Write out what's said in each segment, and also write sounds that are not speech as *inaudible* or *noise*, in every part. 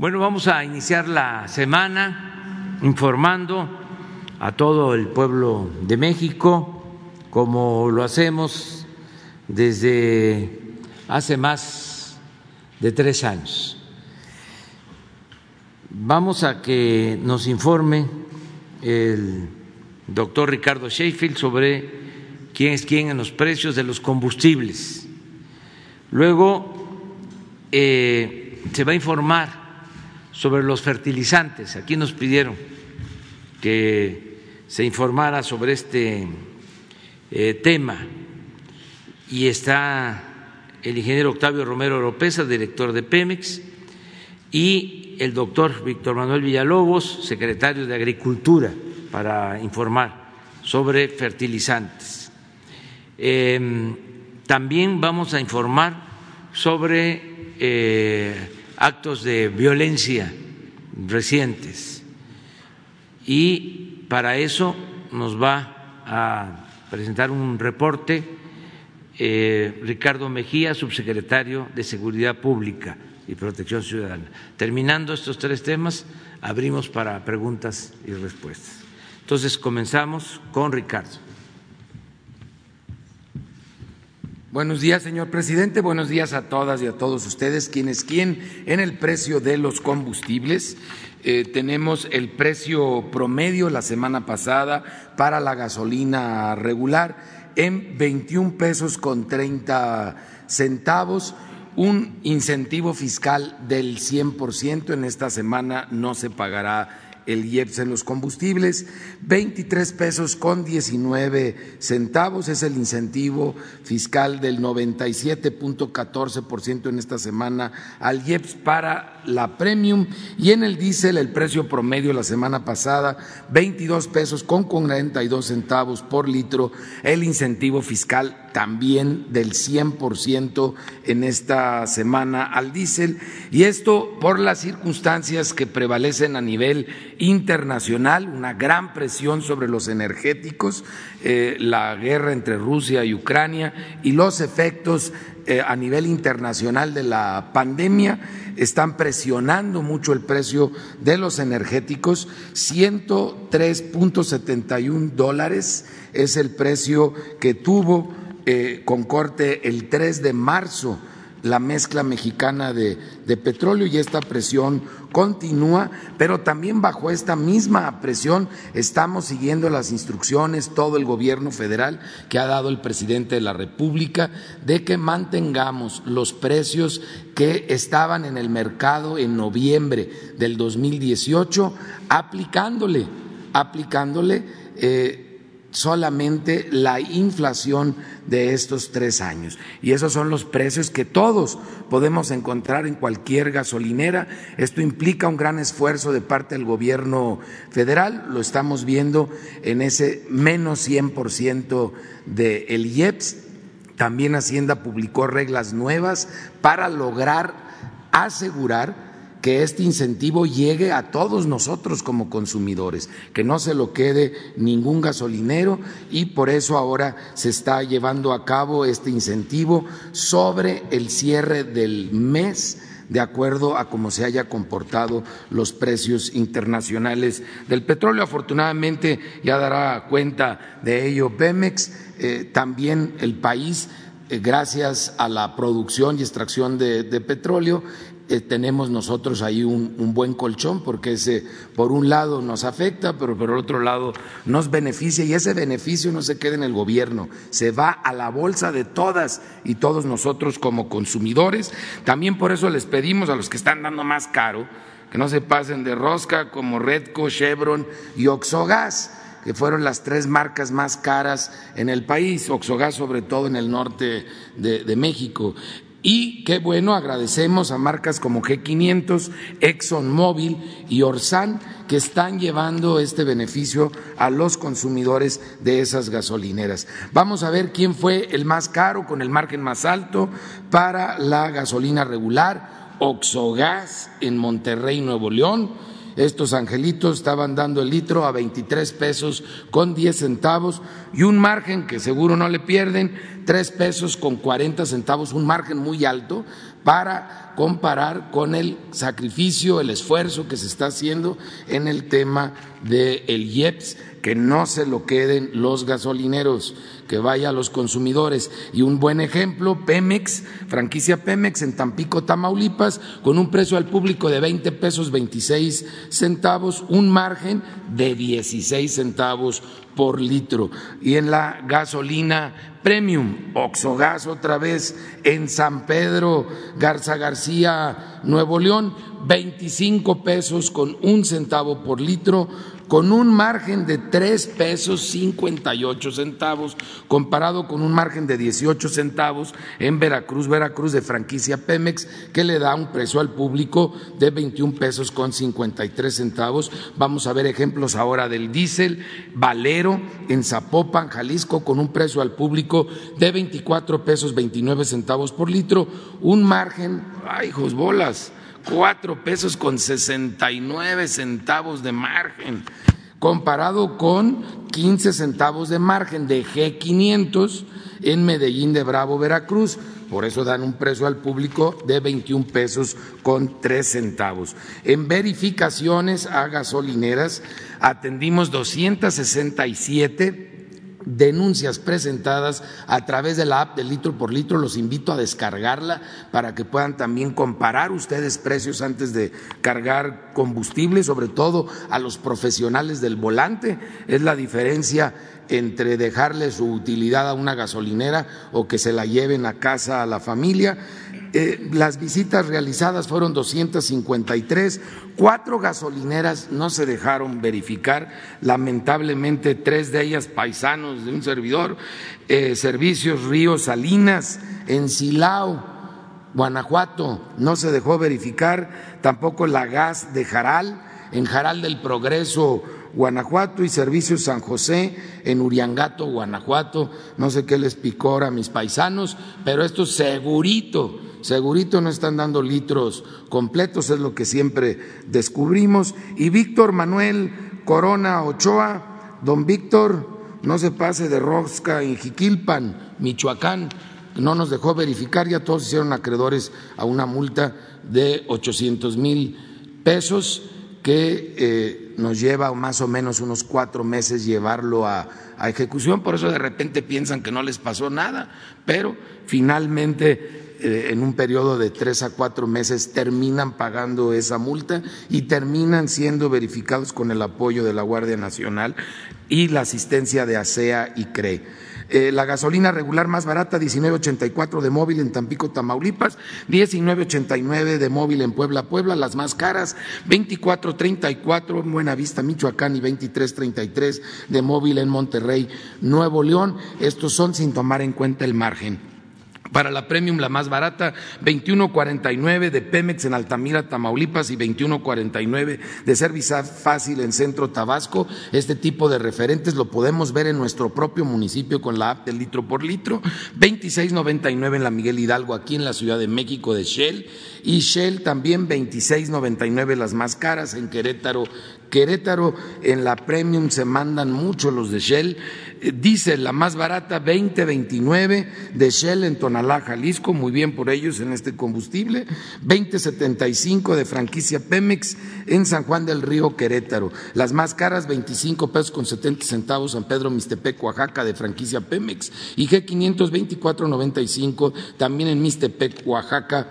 Bueno, vamos a iniciar la semana informando a todo el pueblo de México, como lo hacemos desde hace más de tres años. Vamos a que nos informe el doctor Ricardo Sheffield sobre quién es quién en los precios de los combustibles. Luego eh, se va a informar sobre los fertilizantes. Aquí nos pidieron que se informara sobre este eh, tema y está el ingeniero Octavio Romero Oropesa, director de Pemex, y el doctor Víctor Manuel Villalobos, secretario de Agricultura, para informar sobre fertilizantes. Em, también vamos a informar sobre eh, actos de violencia recientes y para eso nos va a presentar un reporte eh, Ricardo Mejía, subsecretario de Seguridad Pública y Protección Ciudadana. Terminando estos tres temas, abrimos para preguntas y respuestas. Entonces comenzamos con Ricardo. Buenos días, señor presidente. Buenos días a todas y a todos ustedes. Quienes quien en el precio de los combustibles eh, tenemos el precio promedio la semana pasada para la gasolina regular en 21 pesos con 30 centavos un incentivo fiscal del 100%. En esta semana no se pagará el IEPS en los combustibles, 23 pesos con 19 centavos. Es el incentivo fiscal del 97.14% en esta semana al IEPS para la premium. Y en el diésel el precio promedio la semana pasada 22 pesos con 42 centavos por litro, el incentivo fiscal también del 100% en esta semana al diésel. Y esto por las circunstancias que prevalecen a nivel internacional, una gran presión sobre los energéticos, eh, la guerra entre Rusia y Ucrania y los efectos eh, a nivel internacional de la pandemia. Están presionando mucho el precio de los energéticos, 103.71 dólares es el precio que tuvo eh, con corte el 3 de marzo la mezcla mexicana de, de, petróleo y esta presión continúa, pero también bajo esta misma presión estamos siguiendo las instrucciones, todo el gobierno federal que ha dado el presidente de la República, de que mantengamos los precios que estaban en el mercado en noviembre del 2018, aplicándole, aplicándole. Eh, solamente la inflación de estos tres años. Y esos son los precios que todos podemos encontrar en cualquier gasolinera. Esto implica un gran esfuerzo de parte del gobierno federal, lo estamos viendo en ese menos 100% del el IEPS. También Hacienda publicó reglas nuevas para lograr asegurar que este incentivo llegue a todos nosotros como consumidores, que no se lo quede ningún gasolinero y por eso ahora se está llevando a cabo este incentivo sobre el cierre del mes de acuerdo a cómo se haya comportado los precios internacionales del petróleo. Afortunadamente ya dará cuenta de ello Pemex, eh, también el país eh, gracias a la producción y extracción de, petróleo, eh, tenemos nosotros ahí un, buen colchón porque ese por un lado nos afecta, pero por otro lado nos beneficia y ese beneficio no se queda en el gobierno, se va a la bolsa de todas y todos nosotros como consumidores. También por eso les pedimos a los que están dando más caro que no se pasen de rosca como Redco, Chevron y Oxogas que fueron las tres marcas más caras en el país, Oxogas sobre todo en el norte de México. Y qué bueno, agradecemos a marcas como G500, ExxonMobil y Orsan que están llevando este beneficio a los consumidores de esas gasolineras. Vamos a ver quién fue el más caro con el margen más alto para la gasolina regular, Oxogas en Monterrey, Nuevo León estos angelitos estaban dando el litro a 23 pesos con 10 centavos y un margen que seguro no le pierden, 3 pesos con 40 centavos, un margen muy alto para comparar con el sacrificio, el esfuerzo que se está haciendo en el tema del el IEPS, que no se lo queden los gasolineros, que vaya a los consumidores. Y un buen ejemplo, Pemex, franquicia Pemex en Tampico, Tamaulipas, con un precio al público de 20 pesos 26 centavos, un margen de 16 centavos por litro. Y en la gasolina premium, Oxogas otra vez en San Pedro, Garza García, Nuevo León, 25 pesos con un centavo por litro con un margen de tres pesos 58 centavos, comparado con un margen de 18 centavos en Veracruz, Veracruz de franquicia Pemex, que le da un precio al público de 21 pesos con 53 centavos. Vamos a ver ejemplos ahora del diésel, Valero en Zapopan, Jalisco, con un precio al público de 24 pesos 29 centavos por litro, un margen, ay, hijos bolas, cuatro pesos con sesenta y nueve centavos de margen, comparado con quince centavos de margen de G500 en Medellín de Bravo, Veracruz. Por eso dan un precio al público de 21 pesos con tres centavos. En verificaciones a gasolineras atendimos 267 denuncias presentadas a través de la app de litro por litro. Los invito a descargarla para que puedan también comparar ustedes precios antes de cargar combustible, sobre todo a los profesionales del volante. Es la diferencia entre dejarle su utilidad a una gasolinera o que se la lleven a casa a la familia. Eh, las visitas realizadas fueron 253, cuatro gasolineras no se dejaron verificar, lamentablemente tres de ellas paisanos de un servidor, eh, Servicios Río Salinas, en Silao, Guanajuato, no se dejó verificar, tampoco la gas de Jaral, en Jaral del Progreso, Guanajuato y Servicios San José en Uriangato, Guanajuato. No sé qué les picó a mis paisanos, pero esto segurito, segurito no están dando litros completos, es lo que siempre descubrimos. Y Víctor Manuel Corona Ochoa, don Víctor, no se pase de rosca en Jiquilpan, Michoacán, no nos dejó verificar, ya todos hicieron acreedores a una multa de 800 mil pesos que eh, nos lleva más o menos unos cuatro meses llevarlo a, ejecución, por eso de repente piensan que no les pasó nada, pero finalmente en un periodo de tres a cuatro meses terminan pagando esa multa y terminan siendo verificados con el apoyo de la Guardia Nacional y la asistencia de ASEA y CRE. Eh, la gasolina regular más barata, 19.84 de móvil en Tampico, Tamaulipas, 19.89 de móvil en Puebla, Puebla, las más caras, 24.34 en Buenavista, Michoacán y 23.33 de móvil en Monterrey, Nuevo León. Estos son sin tomar en cuenta el margen. Para la Premium, la más barata, 21.49 de Pemex en Altamira, Tamaulipas y 21.49 de Servisa Fácil en Centro Tabasco. Este tipo de referentes lo podemos ver en nuestro propio municipio con la app del litro por litro. 26.99 en la Miguel Hidalgo, aquí en la Ciudad de México de Shell. Y Shell también 26.99 las más caras en Querétaro. Querétaro en la Premium se mandan mucho los de Shell. Dice la más barata 2029 de Shell en Tonalá, Jalisco, muy bien por ellos en este combustible, 2075 de franquicia Pemex en San Juan del Río, Querétaro. Las más caras 25 pesos con 70 centavos San Pedro Mistepec, Oaxaca de franquicia Pemex. Y G500 2495 también en Mistepec, Oaxaca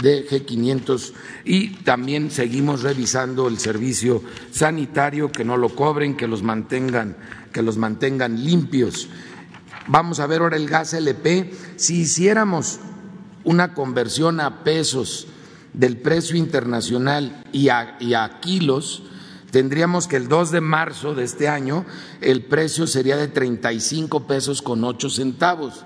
de G500 y también seguimos revisando el servicio sanitario, que no lo cobren, que los mantengan que los mantengan limpios. Vamos a ver ahora el gas LP. Si hiciéramos una conversión a pesos del precio internacional y a, y a kilos, tendríamos que el 2 de marzo de este año el precio sería de 35 pesos con 8 centavos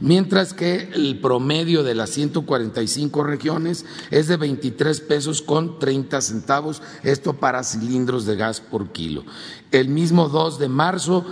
mientras que el promedio de las 145 regiones es de 23 pesos con 30 centavos, esto para cilindros de gas por kilo. El mismo 2 de marzo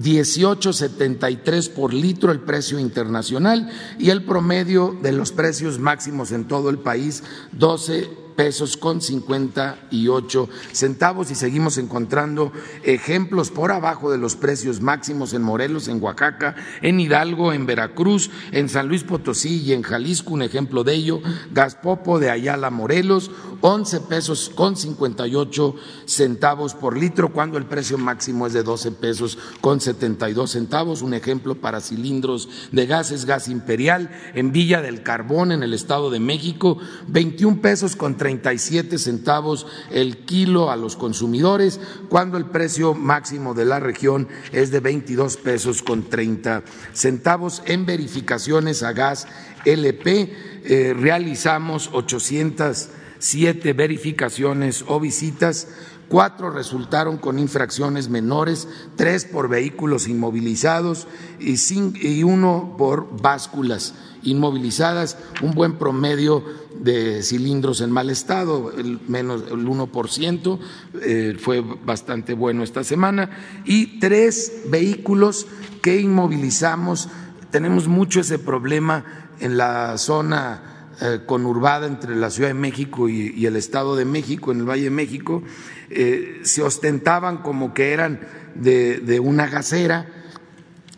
18.73 por litro el precio internacional y el promedio de los precios máximos en todo el país 12 pesos con 58 centavos y seguimos encontrando ejemplos por abajo de los precios máximos en Morelos, en Oaxaca, en Hidalgo, en Veracruz, en San Luis Potosí y en Jalisco, un ejemplo de ello, Gaspopo de Ayala, Morelos, 11 pesos con 58 centavos por litro, cuando el precio máximo es de 12 pesos con 72 centavos. Un ejemplo para cilindros de gas es gas imperial en Villa del Carbón, en el Estado de México, 21 pesos con 37 centavos el kilo a los consumidores, cuando el precio máximo de la región es de 22 pesos con 30 centavos. En verificaciones a gas LP eh, realizamos 800 siete verificaciones o visitas, cuatro resultaron con infracciones menores, tres por vehículos inmovilizados y, uno por básculas inmovilizadas, un buen promedio de cilindros en mal estado, el menos el 1%, eh, fue bastante bueno esta semana, y tres vehículos que inmovilizamos. Tenemos mucho ese problema en la zona eh, conurbada entre la Ciudad de México y, el Estado de México, en el Valle de México, eh, se ostentaban como que eran de, una gasera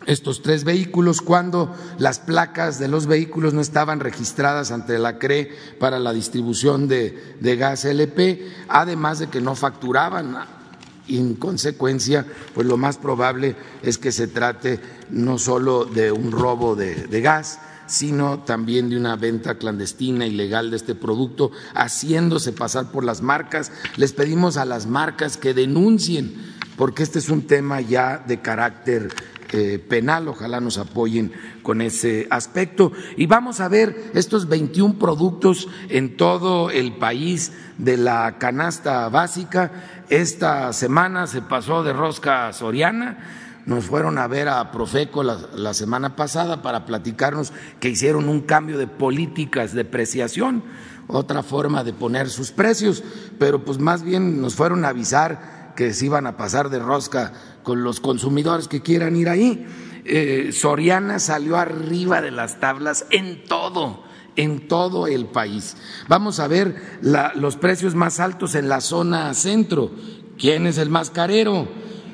estos tres vehículos cuando las placas de los vehículos no estaban registradas ante la CRE para la distribución de, gas LP, además de que no facturaban en consecuencia, pues lo más probable es que se trate no solo de un robo de gas, sino también de una venta clandestina ilegal de este producto, haciéndose pasar por las marcas. Les pedimos a las marcas que denuncien, porque este es un tema ya de carácter penal. Ojalá nos apoyen con ese aspecto. Y vamos a ver estos 21 productos en todo el país de la canasta básica. Esta semana se pasó de rosca soriana nos fueron a ver a Profeco la, semana pasada para platicarnos que hicieron un cambio de políticas de preciación, otra forma de poner sus precios, pero pues más bien nos fueron a avisar que se iban a pasar de rosca con los consumidores que quieran ir ahí. Eh, Soriana salió arriba de las tablas en todo en todo el país. Vamos a ver los precios más altos en la zona centro. ¿Quién es el más carero?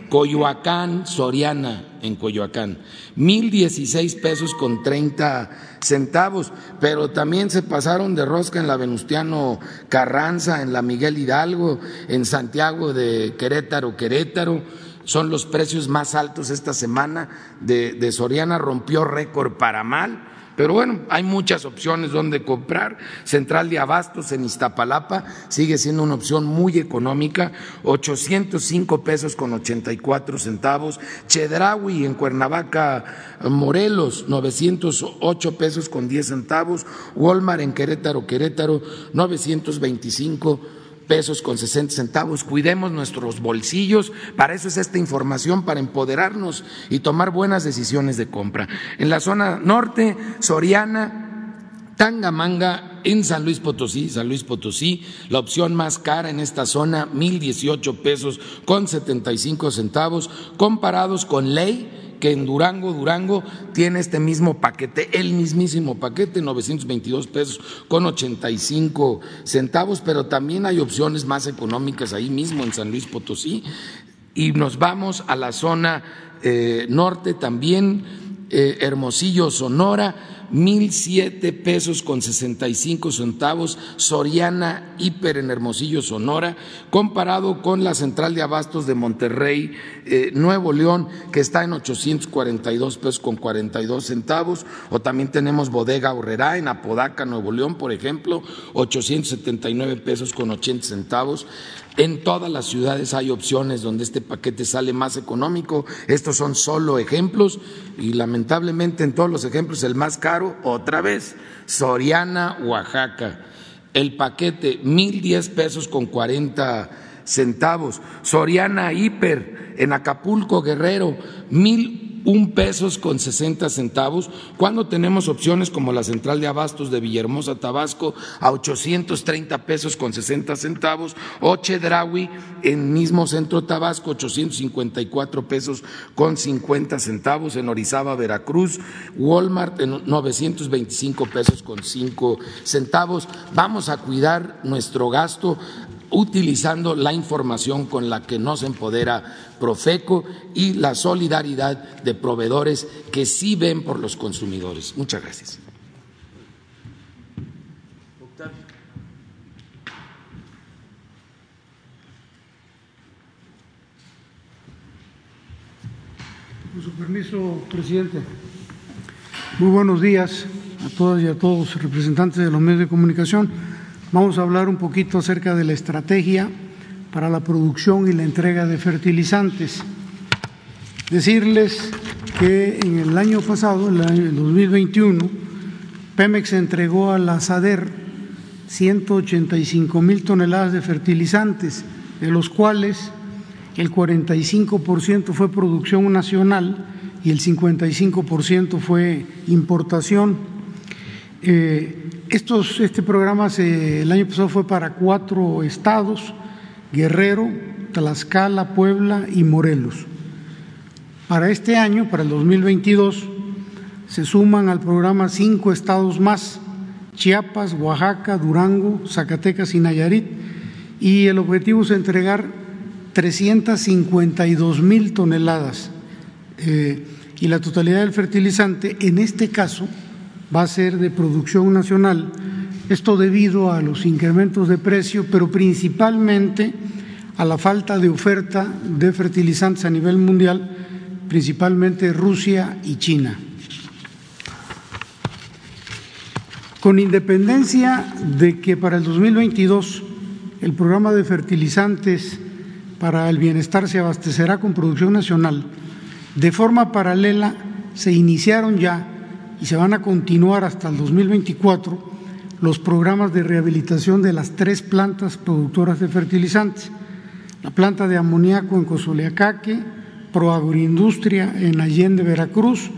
Coyoacán, Soriana, en Coyoacán, mil dieciséis pesos con treinta centavos, pero también se pasaron de rosca en la Venustiano Carranza, en la Miguel Hidalgo, en Santiago de Querétaro, Querétaro. Son los precios más altos esta semana de, de Soriana, rompió récord para mal pero bueno, hay muchas opciones donde comprar. Central de Abastos en Iztapalapa sigue siendo una opción muy económica, 805 pesos con 84 centavos. Chedraui en Cuernavaca, Morelos, 908 pesos con 10 centavos. Walmart en Querétaro, Querétaro, 925 pesos con 60 centavos. Cuidemos nuestros bolsillos. Para eso es esta información, para empoderarnos y tomar buenas decisiones de compra. En la zona norte, Soriana, Tangamanga en San Luis Potosí, San Luis Potosí, la opción más cara en esta zona, mil dieciocho pesos con setenta y cinco centavos, comparados con ley que en Durango, Durango tiene este mismo paquete, el mismísimo paquete, 922 pesos con 85 centavos, pero también hay opciones más económicas ahí mismo en San Luis Potosí. Y nos vamos a la zona eh, norte también, eh, Hermosillo, Sonora mil siete pesos con sesenta y cinco centavos, Soriana Hiper en Hermosillo, Sonora, comparado con la central de abastos de Monterrey, eh, Nuevo León, que está en 842 pesos con 42 centavos, o también tenemos Bodega Horrera en Apodaca, Nuevo León, por ejemplo, 879 pesos con 80 centavos. En todas las ciudades hay opciones donde este paquete sale más económico. Estos son solo ejemplos y lamentablemente en todos los ejemplos el más caro, otra vez, Soriana, Oaxaca. El paquete, mil diez pesos con cuarenta centavos. Soriana Hiper en Acapulco, Guerrero, mil un pesos con 60 centavos, cuando tenemos opciones como la central de abastos de Villahermosa, Tabasco, a 830 pesos con 60 centavos, o Chedraui en mismo centro Tabasco, 854 pesos con 50 centavos, en Orizaba, Veracruz, Walmart en 925 pesos con 5 centavos. Vamos a cuidar nuestro gasto utilizando la información con la que nos empodera Profeco y la solidaridad de proveedores que sí ven por los consumidores. Muchas gracias. Con su permiso, presidente. Muy buenos días a todas y a todos representantes de los medios de comunicación. Vamos a hablar un poquito acerca de la estrategia para la producción y la entrega de fertilizantes. Decirles que en el año pasado, en el 2021, Pemex entregó a la SADER 185 mil toneladas de fertilizantes, de los cuales el 45% fue producción nacional y el 55% fue importación. Eh, estos, este programa el año pasado fue para cuatro estados, Guerrero, Tlaxcala, Puebla y Morelos. Para este año, para el 2022, se suman al programa cinco estados más, Chiapas, Oaxaca, Durango, Zacatecas y Nayarit, y el objetivo es entregar 352 mil toneladas. Eh, y la totalidad del fertilizante, en este caso, va a ser de producción nacional, esto debido a los incrementos de precio, pero principalmente a la falta de oferta de fertilizantes a nivel mundial, principalmente Rusia y China. Con independencia de que para el 2022 el programa de fertilizantes para el bienestar se abastecerá con producción nacional, de forma paralela se iniciaron ya y se van a continuar hasta el 2024 los programas de rehabilitación de las tres plantas productoras de fertilizantes, la planta de amoníaco en Cozoleacaque, Proagroindustria en Allende, Veracruz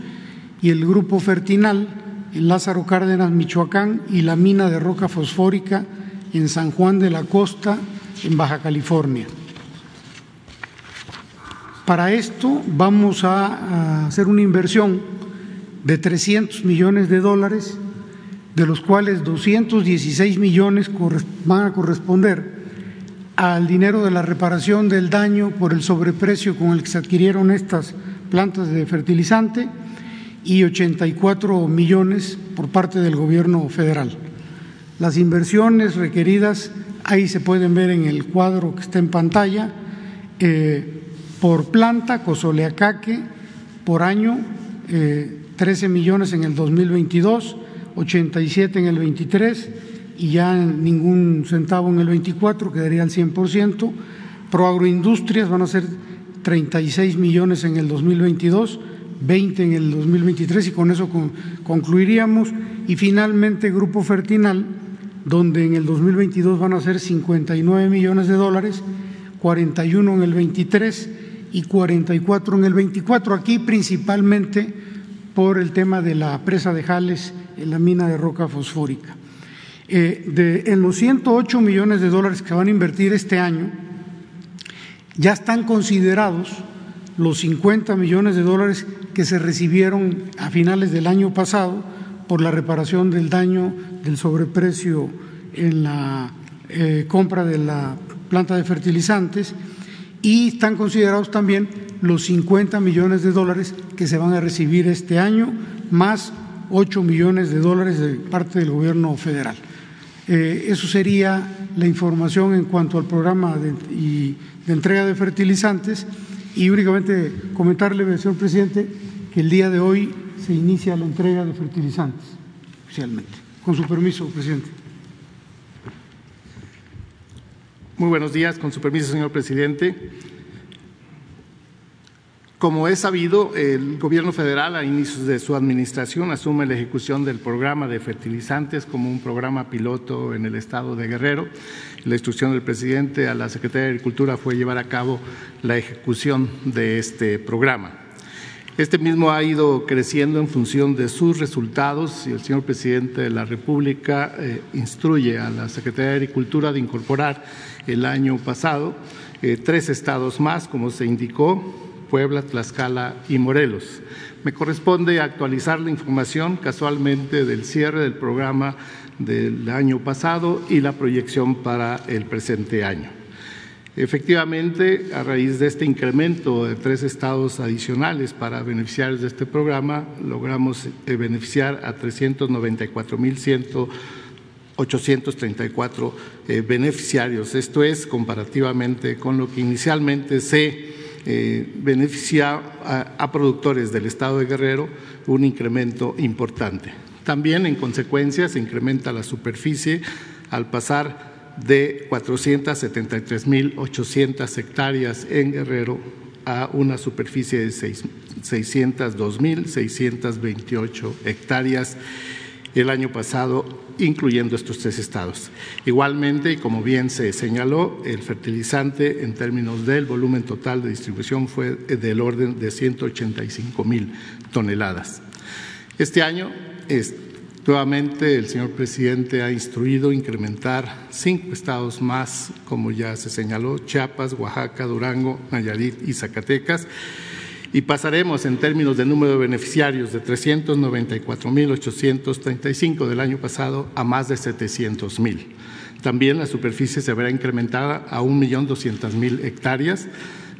y el grupo Fertinal en Lázaro Cárdenas, Michoacán y la mina de roca fosfórica en San Juan de la Costa, en Baja California. Para esto vamos a hacer una inversión de 300 millones de dólares, de los cuales 216 millones van a corresponder al dinero de la reparación del daño por el sobreprecio con el que se adquirieron estas plantas de fertilizante y 84 millones por parte del gobierno federal. Las inversiones requeridas, ahí se pueden ver en el cuadro que está en pantalla, eh, por planta, Cozoleacaque, por año, eh, 13 millones en el 2022, 87 en el 23 y ya ningún centavo en el 24, quedaría al 100%. Proagroindustrias van a ser 36 millones en el 2022, 20 en el 2023 y con eso concluiríamos. Y finalmente Grupo Fertinal, donde en el 2022 van a ser 59 millones de dólares, 41 en el 23 y 44 en el 24. Aquí principalmente por el tema de la presa de Jales en la mina de roca fosfórica. Eh, en los 108 millones de dólares que van a invertir este año, ya están considerados los 50 millones de dólares que se recibieron a finales del año pasado por la reparación del daño del sobreprecio en la eh, compra de la planta de fertilizantes y están considerados también los 50 millones de dólares que se van a recibir este año, más 8 millones de dólares de parte del gobierno federal. Eh, eso sería la información en cuanto al programa de, de entrega de fertilizantes y únicamente comentarle, señor presidente, que el día de hoy se inicia la entrega de fertilizantes oficialmente. Con su permiso, presidente. Muy buenos días, con su permiso, señor presidente. Como es sabido, el Gobierno federal a inicios de su administración asume la ejecución del programa de fertilizantes como un programa piloto en el estado de Guerrero. La instrucción del presidente a la Secretaría de Agricultura fue llevar a cabo la ejecución de este programa. Este mismo ha ido creciendo en función de sus resultados y el señor presidente de la República eh, instruye a la Secretaría de Agricultura de incorporar el año pasado eh, tres estados más, como se indicó, Puebla, Tlaxcala y Morelos. Me corresponde actualizar la información casualmente del cierre del programa del año pasado y la proyección para el presente año. Efectivamente, a raíz de este incremento de tres estados adicionales para beneficiarios de este programa, logramos eh, beneficiar a 394.834 eh, beneficiarios. Esto es comparativamente con lo que inicialmente se eh, beneficia a, productores del estado de Guerrero un incremento importante. También, en consecuencia, se incrementa la superficie al pasar de 473.800 hectáreas en Guerrero a una superficie de 602.628 hectáreas el año pasado, incluyendo estos tres estados. Igualmente, como bien se señaló, el fertilizante en términos del volumen total de distribución fue del orden de 185 mil toneladas. Este año, nuevamente, el señor presidente ha instruido incrementar cinco estados más, como ya se señaló, Chiapas, Oaxaca, Durango, Nayarit y Zacatecas y pasaremos en términos de número de beneficiarios de 394.835 del año pasado a más de 700.000. También la superficie se verá incrementada a 1.200.000 hectáreas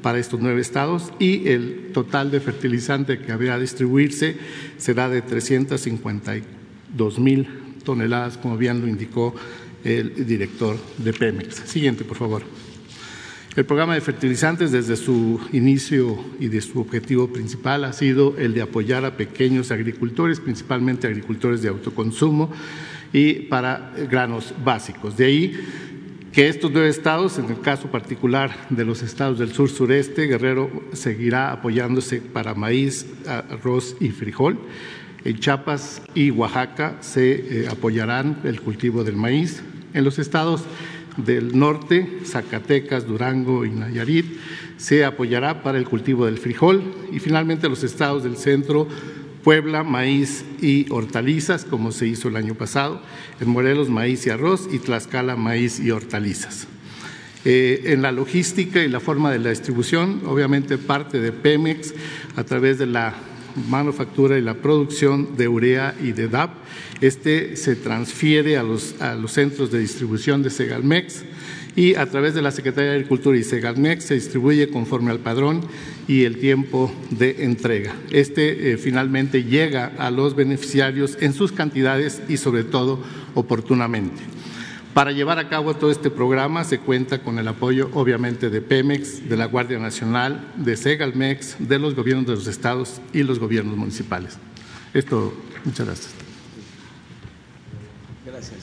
para estos nueve estados y el total de fertilizante que habrá a distribuirse será de 352.000 toneladas, como bien lo indicó el director de Pemex. Siguiente, por favor. El programa de fertilizantes desde su inicio y de su objetivo principal ha sido el de apoyar a pequeños agricultores, principalmente agricultores de autoconsumo y para granos básicos. De ahí que estos nueve estados, en el caso particular de los estados del sur sureste, Guerrero seguirá apoyándose para maíz, arroz y frijol. En Chiapas y Oaxaca se eh, apoyarán el cultivo del maíz. En los estados del norte, Zacatecas, Durango y Nayarit, se apoyará para el cultivo del frijol y finalmente los estados del centro, Puebla, maíz y hortalizas, como se hizo el año pasado, en Morelos, maíz y arroz y Tlaxcala, maíz y hortalizas. Eh, en la logística y la forma de la distribución, obviamente parte de Pemex a través de la manufactura y la producción de urea y de DAP. Este se transfiere a los, a los centros de distribución de Segalmex y a través de la Secretaría de Agricultura y Segalmex se distribuye conforme al padrón y el tiempo de entrega. Este eh, finalmente llega a los beneficiarios en sus cantidades y sobre todo oportunamente. Para llevar a cabo todo este programa se cuenta con el apoyo, obviamente, de Pemex, de la Guardia Nacional, de Segalmex, de los gobiernos de los estados y los gobiernos municipales. Esto, muchas gracias. Gracias.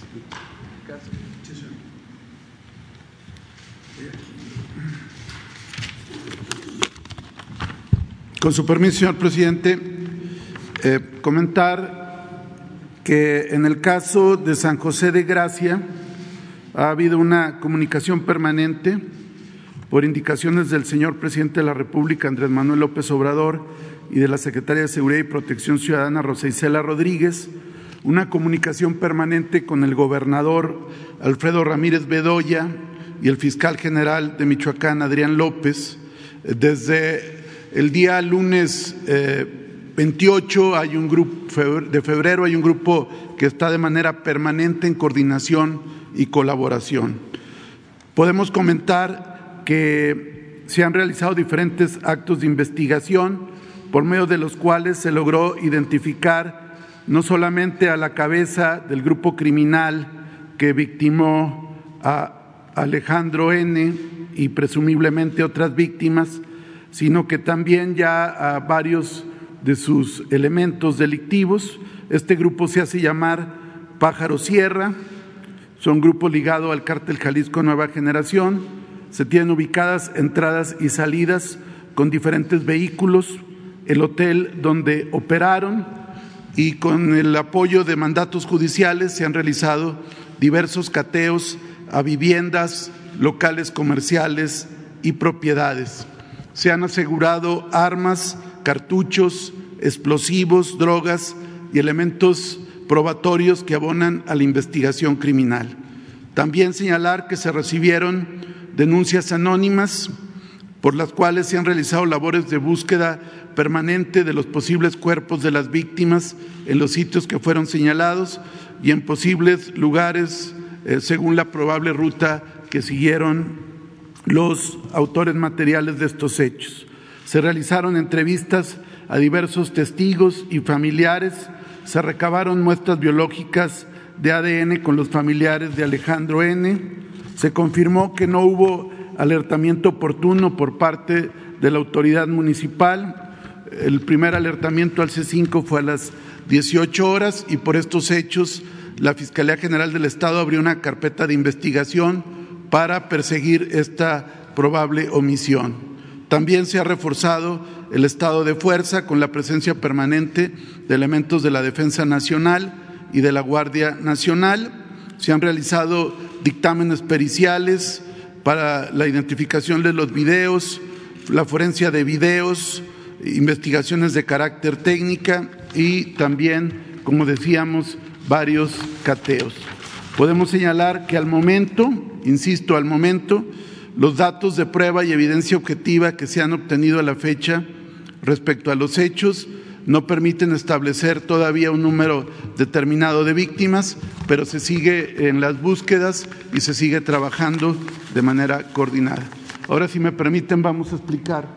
Con su permiso, señor presidente, eh, comentar que en el caso de San José de Gracia, ha habido una comunicación permanente por indicaciones del señor presidente de la República, Andrés Manuel López Obrador, y de la secretaria de Seguridad y Protección Ciudadana, Rosa Isela Rodríguez, una comunicación permanente con el gobernador Alfredo Ramírez Bedoya y el fiscal general de Michoacán, Adrián López. Desde el día lunes 28 eh, hay un grupo, de febrero hay un grupo que está de manera permanente en coordinación y colaboración. Podemos comentar que se han realizado diferentes actos de investigación por medio de los cuales se logró identificar no solamente a la cabeza del grupo criminal que victimó a Alejandro N y presumiblemente otras víctimas, sino que también ya a varios de sus elementos delictivos. Este grupo se hace llamar Pájaro Sierra, son grupos ligados al cártel Jalisco Nueva Generación. Se tienen ubicadas entradas y salidas con diferentes vehículos, el hotel donde operaron y con el apoyo de mandatos judiciales se han realizado diversos cateos a viviendas, locales comerciales y propiedades. Se han asegurado armas cartuchos, explosivos, drogas y elementos probatorios que abonan a la investigación criminal. También señalar que se recibieron denuncias anónimas por las cuales se han realizado labores de búsqueda permanente de los posibles cuerpos de las víctimas en los sitios que fueron señalados y en posibles lugares eh, según la probable ruta que siguieron los autores materiales de estos hechos. Se realizaron entrevistas a diversos testigos y familiares, se recabaron muestras biológicas de ADN con los familiares de Alejandro N. Se confirmó que no hubo alertamiento oportuno por parte de la autoridad municipal. El primer alertamiento al C5 fue a las 18 horas y por estos hechos la Fiscalía General del Estado abrió una carpeta de investigación para perseguir esta probable omisión. También se ha reforzado el estado de fuerza con la presencia permanente de elementos de la Defensa Nacional y de la Guardia Nacional. Se han realizado dictámenes periciales para la identificación de los videos, la forencia de videos, investigaciones de carácter técnica y también, como decíamos, varios cateos. Podemos señalar que al momento, insisto, al momento, los datos de prueba y evidencia objetiva que se han obtenido a la fecha respecto a los hechos no permiten establecer todavía un número determinado de víctimas, pero se sigue en las búsquedas y se sigue trabajando de manera coordinada. Ahora, si me permiten, vamos a explicar.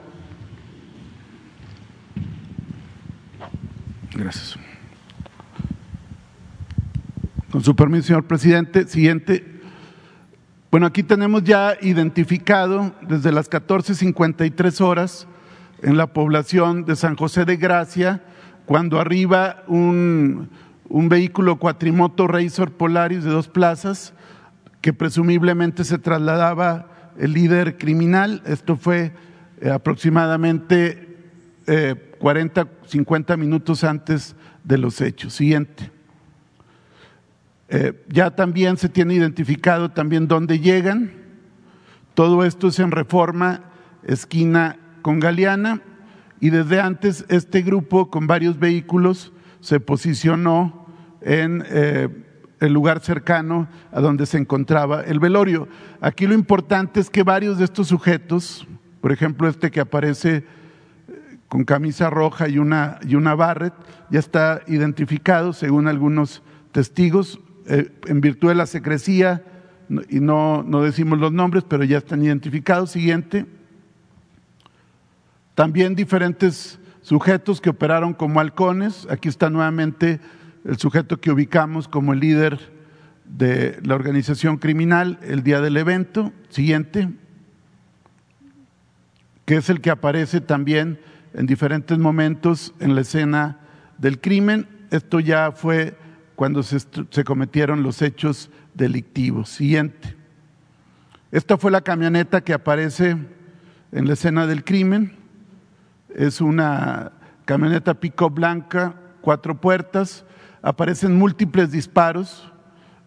Gracias. Con su permiso, señor presidente. Siguiente. Bueno, aquí tenemos ya identificado desde las 14.53 horas en la población de San José de Gracia, cuando arriba un, un vehículo cuatrimoto Razor Polaris de dos plazas, que presumiblemente se trasladaba el líder criminal. Esto fue eh, aproximadamente 40, eh, 50 minutos antes de los hechos. Siguiente. Eh, ya también se tiene identificado también dónde llegan. Todo esto es en reforma, esquina con Galeana, y desde antes este grupo con varios vehículos se posicionó en eh, el lugar cercano a donde se encontraba el velorio. Aquí lo importante es que varios de estos sujetos, por ejemplo este que aparece eh, con camisa roja y una, y una barret, ya está identificado según algunos testigos. Eh, en virtud de la secrecía, y no, no decimos los nombres, pero ya están identificados. Siguiente. También diferentes sujetos que operaron como halcones. Aquí está nuevamente el sujeto que ubicamos como el líder de la organización criminal el día del evento. Siguiente. Que es el que aparece también en diferentes momentos en la escena del crimen. Esto ya fue cuando se, cometieron los hechos delictivos. Siguiente. Esta fue la camioneta que aparece en la escena del crimen. Es una camioneta pico blanca, cuatro puertas. Aparecen múltiples disparos.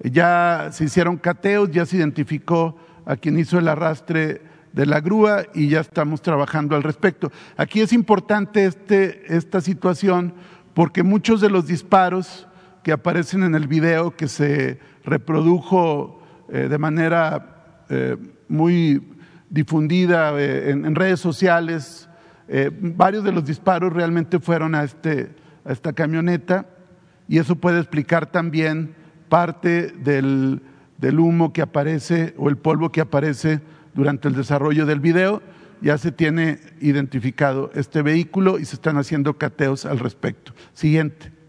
Ya se hicieron cateos, ya se identificó a quien hizo el arrastre de la grúa y ya estamos trabajando al respecto. Aquí es importante este, esta situación porque muchos de los disparos que aparecen en el video que se reprodujo eh, de manera eh, muy difundida eh, en, redes sociales. varios de los disparos realmente fueron a, este, a esta camioneta y eso puede explicar también parte del, del humo que aparece o el polvo que aparece durante el desarrollo del video. Ya se tiene identificado este vehículo y se están haciendo cateos al respecto. Siguiente.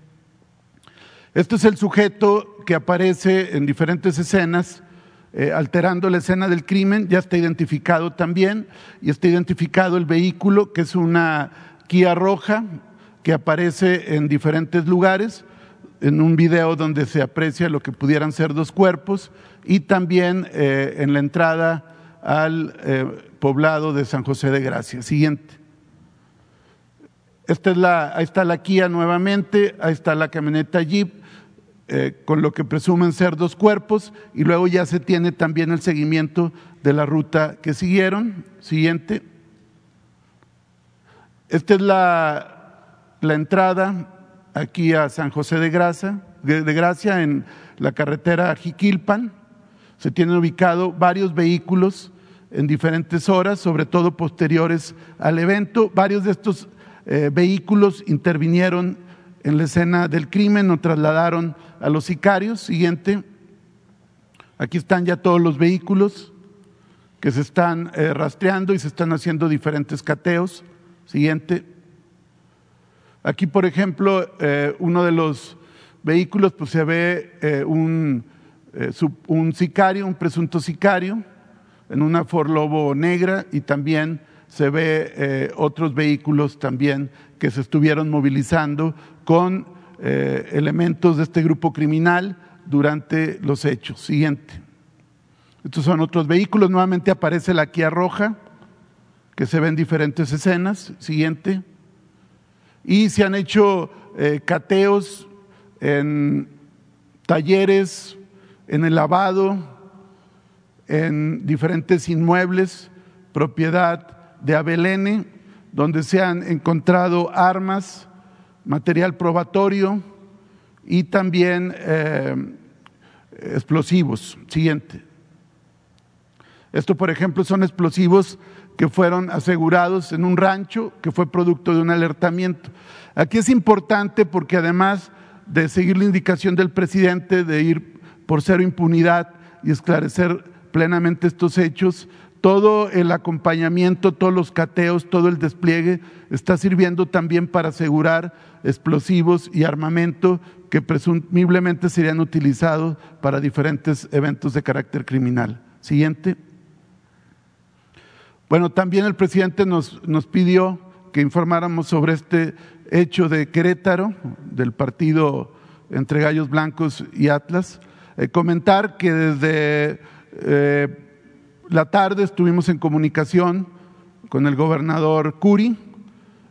Este es el sujeto que aparece en diferentes escenas, eh, alterando la escena del crimen, ya está identificado también, y está identificado el vehículo, que es una Kia roja, que aparece en diferentes lugares, en un video donde se aprecia lo que pudieran ser dos cuerpos, y también eh, en la entrada al eh, poblado de San José de Gracia. Siguiente. Esta es la, ahí está la Kia nuevamente, ahí está la camioneta Jeep, eh, con lo que presumen ser dos cuerpos y luego ya se tiene también el seguimiento de la ruta que siguieron. Siguiente. esta es la, la entrada aquí a San José de Gracia, de, Gracia en la carretera Jiquilpan. Se tienen ubicados varios vehículos en diferentes horas, sobre todo posteriores al evento. Varios de estos eh, vehículos intervinieron en la escena del crimen o trasladaron a los sicarios. Siguiente. Aquí están ya todos los vehículos que se están eh, rastreando y se están haciendo diferentes cateos. Siguiente. Aquí, por ejemplo, eh, uno de los vehículos, pues se ve eh, un, un, sicario, un presunto sicario, en una Ford Lobo negra y también se ve otros vehículos también que se estuvieron movilizando con elementos de este grupo criminal durante los hechos. Siguiente. Estos son otros vehículos. Nuevamente aparece la Kia Roja, que se ve en diferentes escenas. Siguiente y se han hecho eh, cateos en talleres, en el lavado, en diferentes inmuebles, propiedad de Abelene, donde se han encontrado armas, material probatorio y también eh, explosivos. Siguiente. Esto, por ejemplo, son explosivos que fueron asegurados en un rancho que fue producto de un alertamiento. Aquí es importante porque además de seguir la indicación del presidente de ir por cero impunidad y esclarecer plenamente estos hechos, todo el acompañamiento, todos los cateos, todo el despliegue está sirviendo también para asegurar explosivos y armamento que presumiblemente serían utilizados para diferentes eventos de carácter criminal. Siguiente. Bueno, también el presidente nos, pidió que informáramos sobre este hecho de Querétaro, del partido entre Gallos Blancos y Atlas. Eh, comentar que desde eh, la tarde estuvimos en comunicación con el gobernador Curi,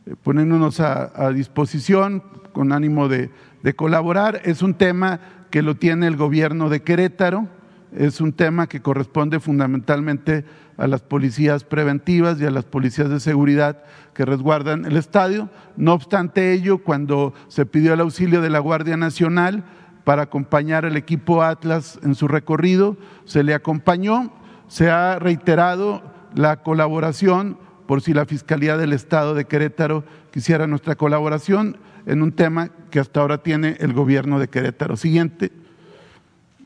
eh, poniéndonos a, disposición con ánimo de colaborar. Es un tema que lo tiene el gobierno de Querétaro, es un tema que corresponde fundamentalmente a las policías preventivas y a las policías de seguridad que resguardan el estadio. No obstante ello, cuando se pidió el auxilio de la Guardia Nacional para acompañar al equipo Atlas en su recorrido, se le acompañó, se ha reiterado la colaboración por si la Fiscalía del Estado de Querétaro quisiera nuestra colaboración en un tema que hasta ahora tiene el gobierno de Querétaro. Siguiente.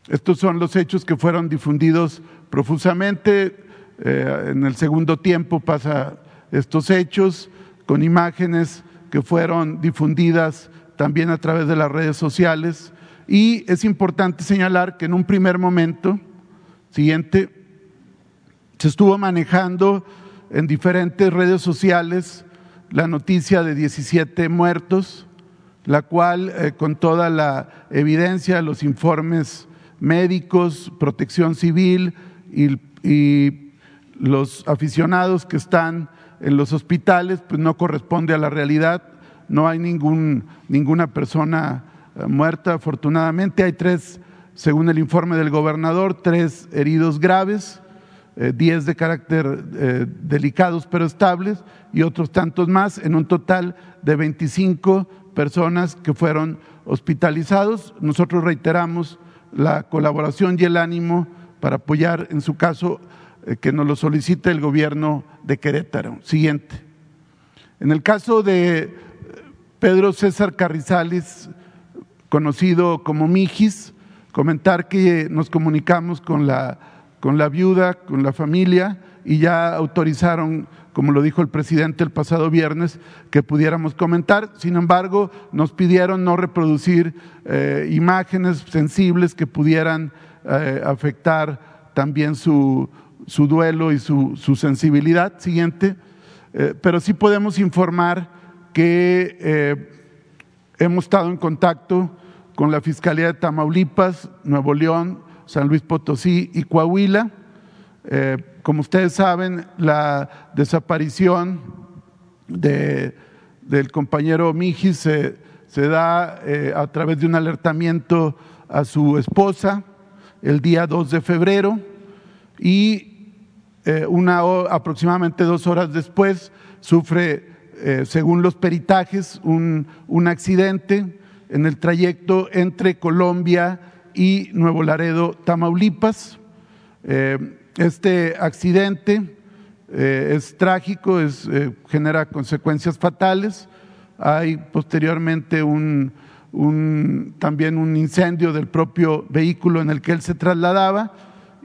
Estos son los hechos que fueron difundidos profusamente eh, en el segundo tiempo pasa estos hechos con imágenes que fueron difundidas también a través de las redes sociales y es importante señalar que en un primer momento, siguiente, se estuvo manejando en diferentes redes sociales la noticia de 17 muertos, la cual eh, con toda la evidencia, los informes médicos, protección civil y, y los aficionados que están en los hospitales, pues no corresponde a la realidad. No hay ningún, ninguna persona eh, muerta, afortunadamente. Hay tres, según el informe del gobernador, tres heridos graves, eh, diez de carácter eh, delicados pero estables y otros tantos más, en un total de 25 personas que fueron hospitalizados. Nosotros reiteramos la colaboración y el ánimo para apoyar, en su caso, eh, que nos lo solicita el gobierno de Querétaro. Siguiente. En el caso de Pedro César Carrizales, conocido como Mijis, comentar que nos comunicamos con la, con la viuda, con la familia, y ya autorizaron, como lo dijo el presidente el pasado viernes, que pudiéramos comentar. Sin embargo, nos pidieron no reproducir eh, imágenes sensibles que pudieran eh, afectar también su, su duelo y su, sensibilidad. Siguiente. Eh, pero sí podemos informar que hemos estado en contacto con la Fiscalía de Tamaulipas, Nuevo León, San Luis Potosí y Coahuila. Eh, como ustedes saben, la desaparición de, del compañero Mijis se, da a través de un alertamiento a su esposa el día 2 de febrero y eh, una aproximadamente dos horas después sufre eh, según los peritajes, un, accidente en el trayecto entre Colombia y Nuevo Laredo, Tamaulipas. Eh, este accidente es trágico, es, genera consecuencias fatales. Hay posteriormente un, también un incendio del propio vehículo en el que él se trasladaba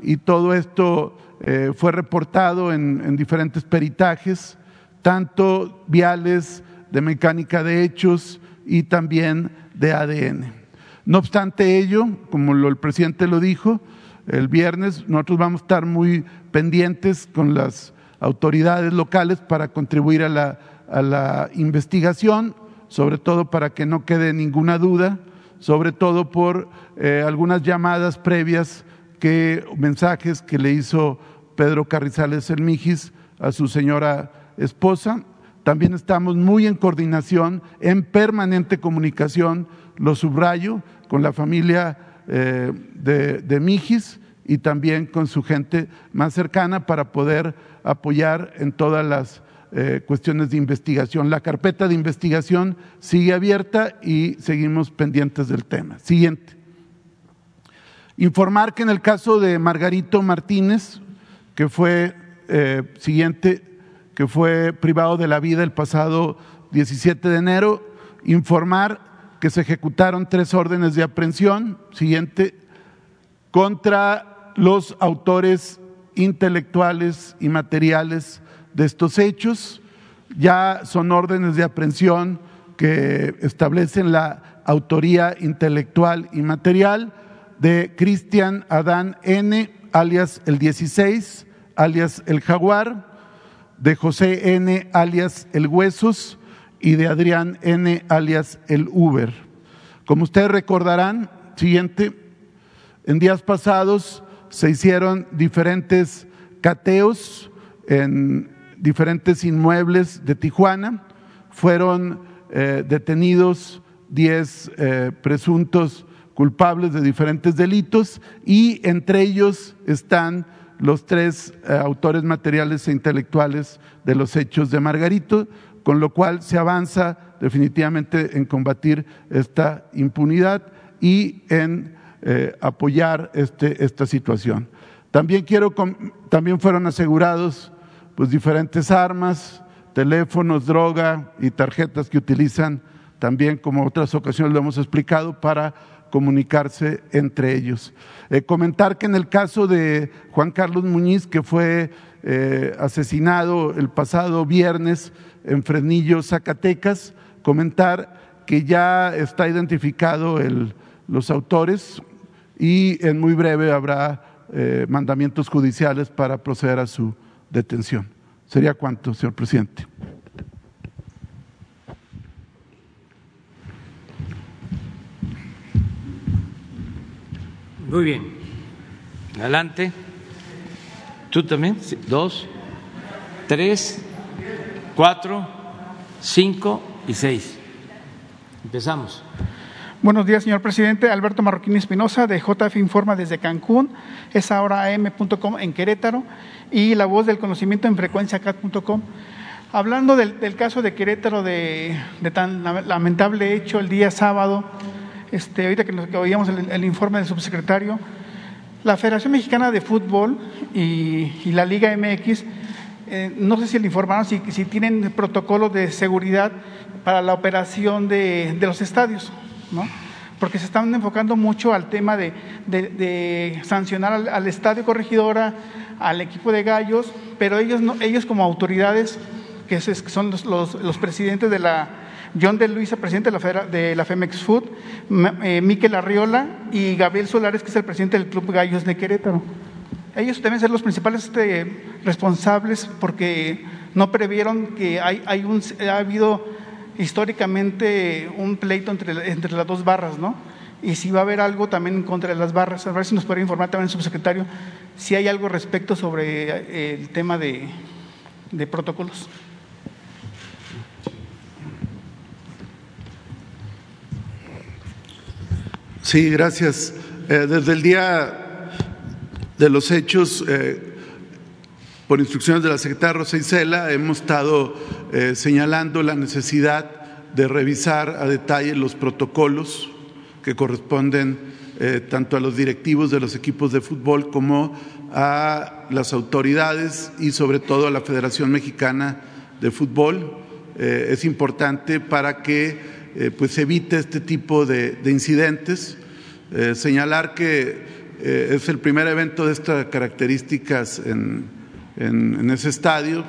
y todo esto eh, fue reportado en, diferentes peritajes, tanto viales, de mecánica de hechos y también de ADN. No obstante ello, como el presidente lo dijo, el viernes nosotros vamos a estar muy pendientes con las autoridades locales para contribuir a la investigación sobre todo para que no quede ninguna duda, sobre todo por eh, algunas llamadas previas que mensajes que le hizo Pedro Carrizales El Mijis a su señora esposa. También estamos muy en coordinación, en permanente comunicación, lo subrayo, con la familia eh, de, de Mijis y también con su gente más cercana para poder apoyar en todas las eh, cuestiones de investigación. La carpeta de investigación sigue abierta y seguimos pendientes del tema. Siguiente. Informar que en el caso de Margarito Martínez, que fue eh, siguiente, que fue privado de la vida el pasado 17 de enero, informar que se ejecutaron tres órdenes de aprehensión, siguiente, contra los autores intelectuales y materiales de estos hechos. Ya son órdenes de aprehensión que establecen la autoría intelectual y material de Cristian Adán N., alias el 16, alias el Jaguar, de José N., alias el Huesos, y de Adrián N., alias el Uber. Como ustedes recordarán, siguiente, en días pasados se hicieron diferentes cateos en diferentes inmuebles de Tijuana. Fueron eh, detenidos 10 eh, presuntos culpables de diferentes delitos y entre ellos están los tres eh, autores materiales e intelectuales de los hechos de Margarito, con lo cual se avanza definitivamente en combatir esta impunidad y en apoyar este, esta situación. También quiero, también fueron asegurados pues diferentes armas, teléfonos, droga y tarjetas que utilizan también, como otras ocasiones lo hemos explicado, para comunicarse entre ellos. Eh, comentar que en el caso de Juan Carlos Muñiz, que fue eh, asesinado el pasado viernes en Fresnillo, Zacatecas, comentar que ya está identificado el, los autores y en muy breve habrá eh, mandamientos judiciales para proceder a su detención. ¿Sería cuánto, señor presidente? Muy bien. Adelante. ¿Tú también? Dos, tres, cuatro, cinco y seis. Empezamos. Buenos días, señor presidente. Alberto Marroquín Espinosa, de JF Informa desde Cancún, es ahora am.com en Querétaro y la voz del conocimiento en frecuenciacat.com. Hablando del, caso de Querétaro, de, tan lamentable hecho el día sábado, este, ahorita que, oíamos el, informe del subsecretario, la Federación Mexicana de Fútbol y, la Liga MX, eh, no sé si le informaron si, si, tienen protocolos de seguridad para la operación de, de los estadios. ¿no? porque se están enfocando mucho al tema de, sancionar al, Estadio Corregidora, al equipo de Gallos, pero ellos, no, ellos como autoridades, que son los, presidentes de la, John de Luisa, presidente de la, de la Femex Food, eh, Miquel Arriola y Gabriel Solares, que es el presidente del Club Gallos de Querétaro. Ellos deben ser los principales este, responsables porque no previeron que hay, un, ha habido históricamente un pleito entre, entre las dos barras, ¿no? Y si va a haber algo también en contra de las barras, a ver si nos puede informar también el subsecretario si hay algo respecto sobre eh, el tema de, de protocolos. Sí, gracias. Eh, desde el día de los hechos, eh, por instrucciones de la secretaria Rosa hemos estado eh, señalando la necesidad de revisar a detalle los protocolos que corresponden eh, tanto a los directivos de los equipos de fútbol como a las autoridades y sobre todo a la Federación Mexicana de Fútbol. Es importante para que pues evite este tipo de, incidentes. señalar que es el primer evento de estas características en, en, ese estadio.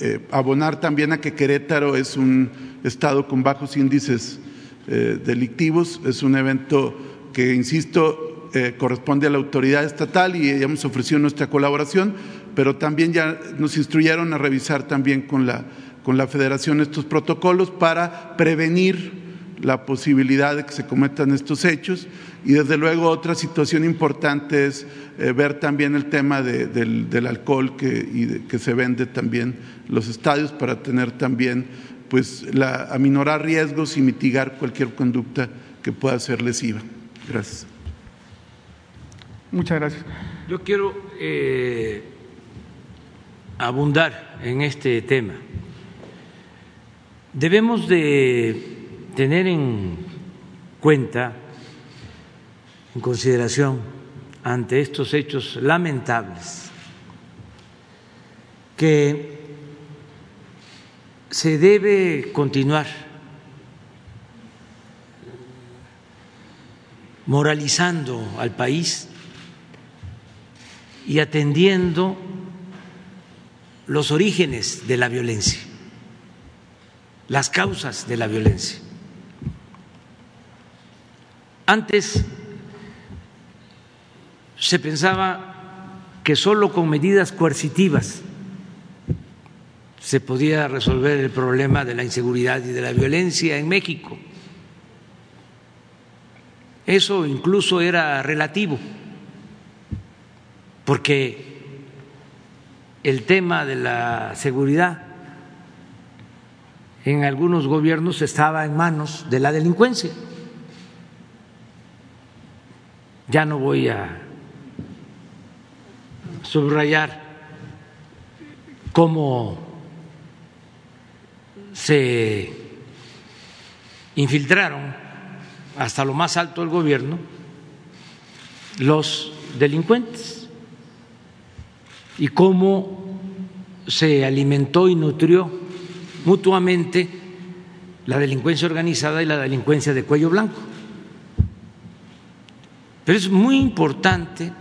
Eh, abonar también a que Querétaro es un estado con bajos índices eh, delictivos, es un evento que, insisto, eh, corresponde a la autoridad estatal y hemos ofrecido nuestra colaboración, pero también ya nos instruyeron a revisar también con la, con la federación estos protocolos para prevenir la posibilidad de que se cometan estos hechos y desde luego otra situación importante es eh, ver también el tema del, alcohol que, y que se vende también los estadios para tener también pues la, aminorar riesgos y mitigar cualquier conducta que pueda ser lesiva. Gracias. Muchas gracias. Yo quiero eh, abundar en este tema. Debemos de tener en cuenta, en consideración, ante estos hechos lamentables, que se debe continuar moralizando al país y atendiendo los orígenes de la violencia, las causas de la violencia. Antes se pensaba que solo con medidas coercitivas se podía resolver el problema de la inseguridad y de la violencia en México. Eso incluso era relativo, porque el tema de la seguridad en algunos gobiernos estaba en manos de la delincuencia. Ya no voy a subrayar cómo se infiltraron hasta lo más alto del gobierno los delincuentes y cómo se alimentó y nutrió mutuamente la delincuencia organizada y la delincuencia de cuello blanco. Pero es muy importante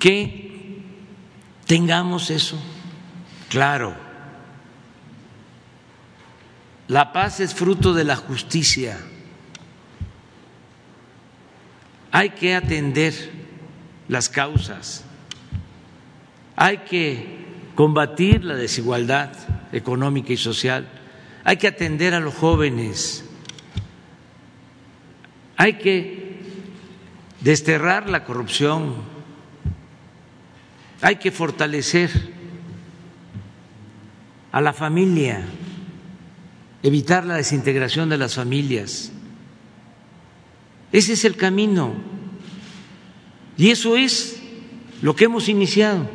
que tengamos eso claro. La paz es fruto de la justicia. Hay que atender las causas. Hay que combatir la desigualdad económica y social. Hay que atender a los jóvenes. Hay que desterrar la corrupción, hay que fortalecer a la familia, evitar la desintegración de las familias. Ese es el camino. Y eso es lo que hemos iniciado.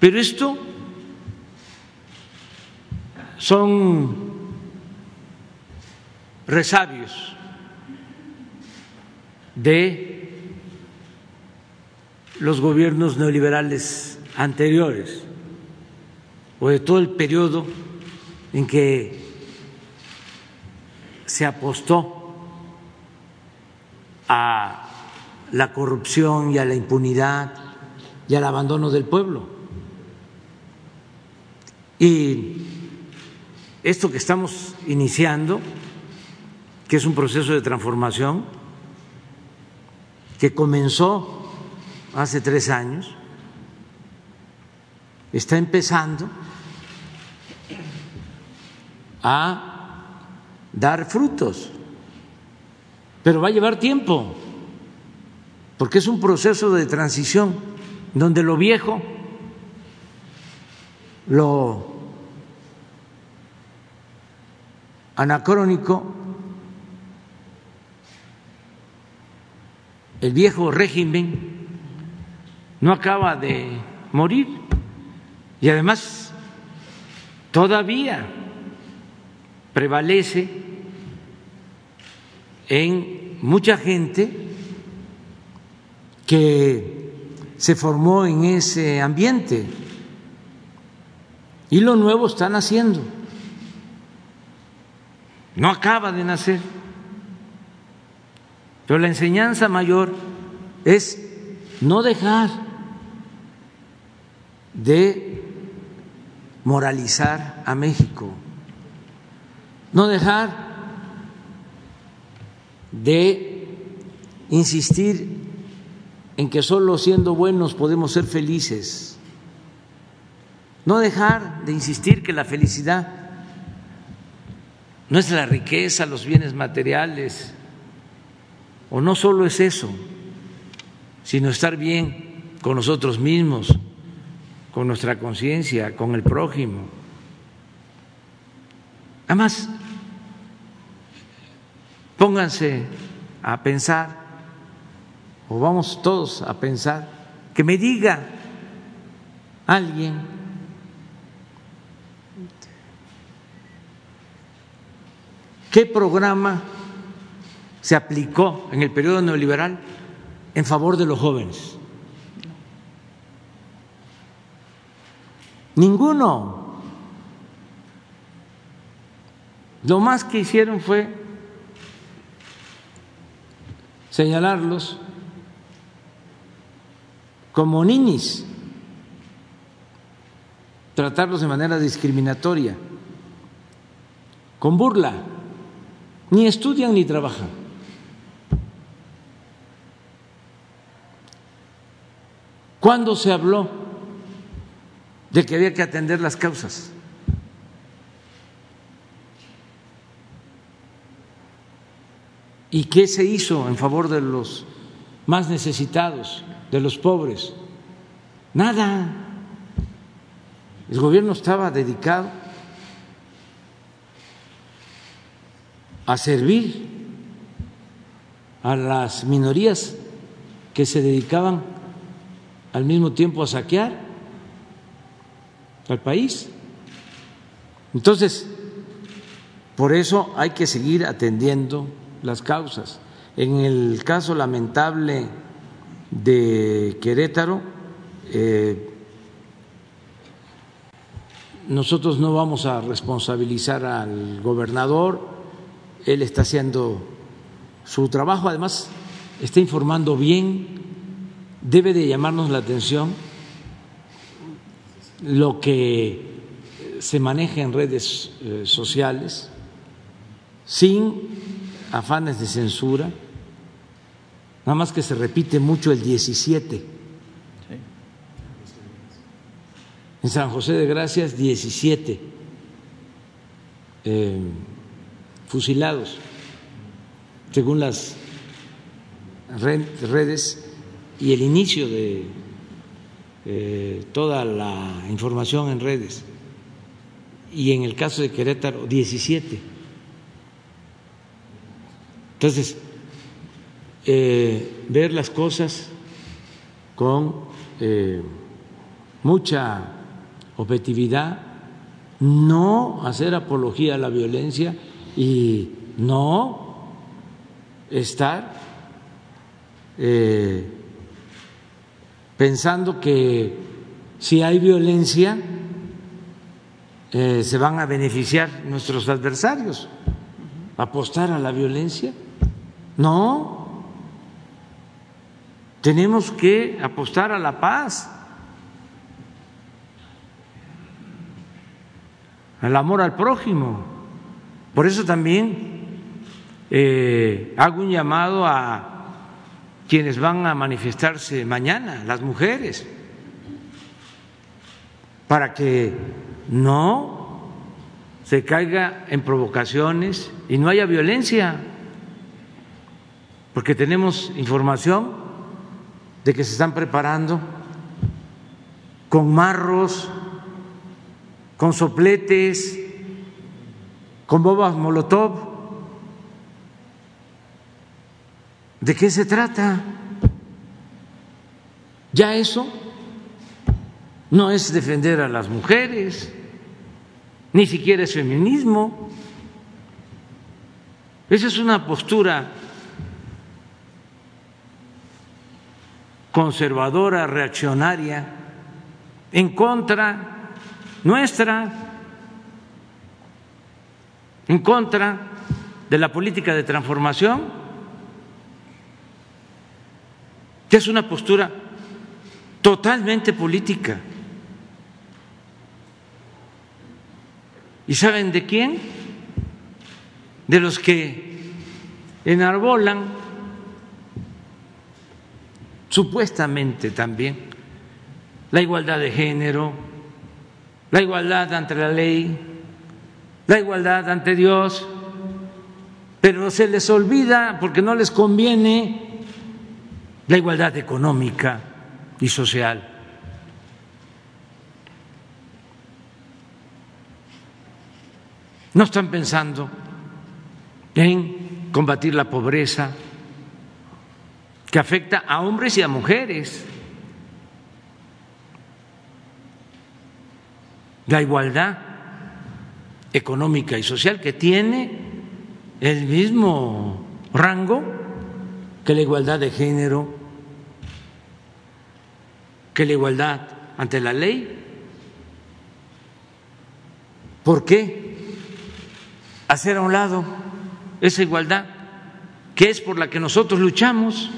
Pero esto son resabios de los gobiernos neoliberales anteriores o de todo el periodo en que se apostó a la corrupción y a la impunidad y al abandono del pueblo. Y esto que estamos iniciando, que es un proceso de transformación, que comenzó hace tres años, está empezando a dar frutos, pero va a llevar tiempo, porque es un proceso de transición donde lo viejo, lo anacrónico, el viejo régimen no acaba de morir. Y además, todavía prevalece en mucha gente que se formó en ese ambiente y lo nuevo está naciendo. No acaba de nacer. Pero la enseñanza mayor es no dejar de moralizar a México, no dejar de insistir en que solo siendo buenos podemos ser felices, no dejar de insistir que la felicidad no es la riqueza, los bienes materiales, o no solo es eso, sino estar bien con nosotros mismos, con nuestra conciencia, con el prójimo. Además, pónganse a pensar, o vamos todos a pensar, que me diga alguien qué programa se aplicó en el periodo neoliberal en favor de los jóvenes. Ninguno. Lo más que hicieron fue señalarlos como ninis, tratarlos de manera discriminatoria, con burla, ni estudian ni trabajan. ¿Cuándo se habló de que había que atender las causas? ¿Y qué se hizo en favor de los más necesitados, de los pobres? Nada. El gobierno estaba dedicado a servir a las minorías que se dedicaban al mismo tiempo a saquear al país. Entonces, por eso hay que seguir atendiendo las causas. En el caso lamentable de Querétaro, eh, nosotros no vamos a responsabilizar al gobernador, él está haciendo su trabajo, además está informando bien debe de llamarnos la atención lo que se maneja en redes eh, sociales sin afanes de censura, nada más que se repite mucho el 17. En San José de Gracias, 17 eh, fusilados, según las redes y el inicio de eh, toda la información en redes. Y en el caso de Querétaro, 17. Entonces, eh, ver las cosas con eh, mucha objetividad, no hacer apología a la violencia y no estar pensando que si hay violencia eh, se van a beneficiar nuestros adversarios. ¿Apostar a la violencia? No. Tenemos que apostar a la paz, al amor al prójimo. Por eso también eh, hago un llamado a quienes van a manifestarse mañana, las mujeres, para que no se caiga en provocaciones y no haya violencia, porque tenemos información de que se están preparando con marros, con sopletes, con bobas molotov ¿De qué se trata? Ya eso no es defender a las mujeres, ni siquiera es feminismo. Esa es una postura conservadora, reaccionaria, en contra nuestra, en contra de la política de transformación, que es una postura totalmente política. ¿Y saben de quién? De los que enarbolan supuestamente también la igualdad de género, la igualdad ante la ley, la igualdad ante Dios, pero se les olvida porque no les conviene la igualdad económica y social. No están pensando en combatir la pobreza que afecta a hombres y a mujeres. La igualdad económica y social que tiene el mismo rango que la igualdad de género, que la igualdad ante la ley. ¿Por qué? hacer a un lado esa igualdad que es por la que nosotros luchamos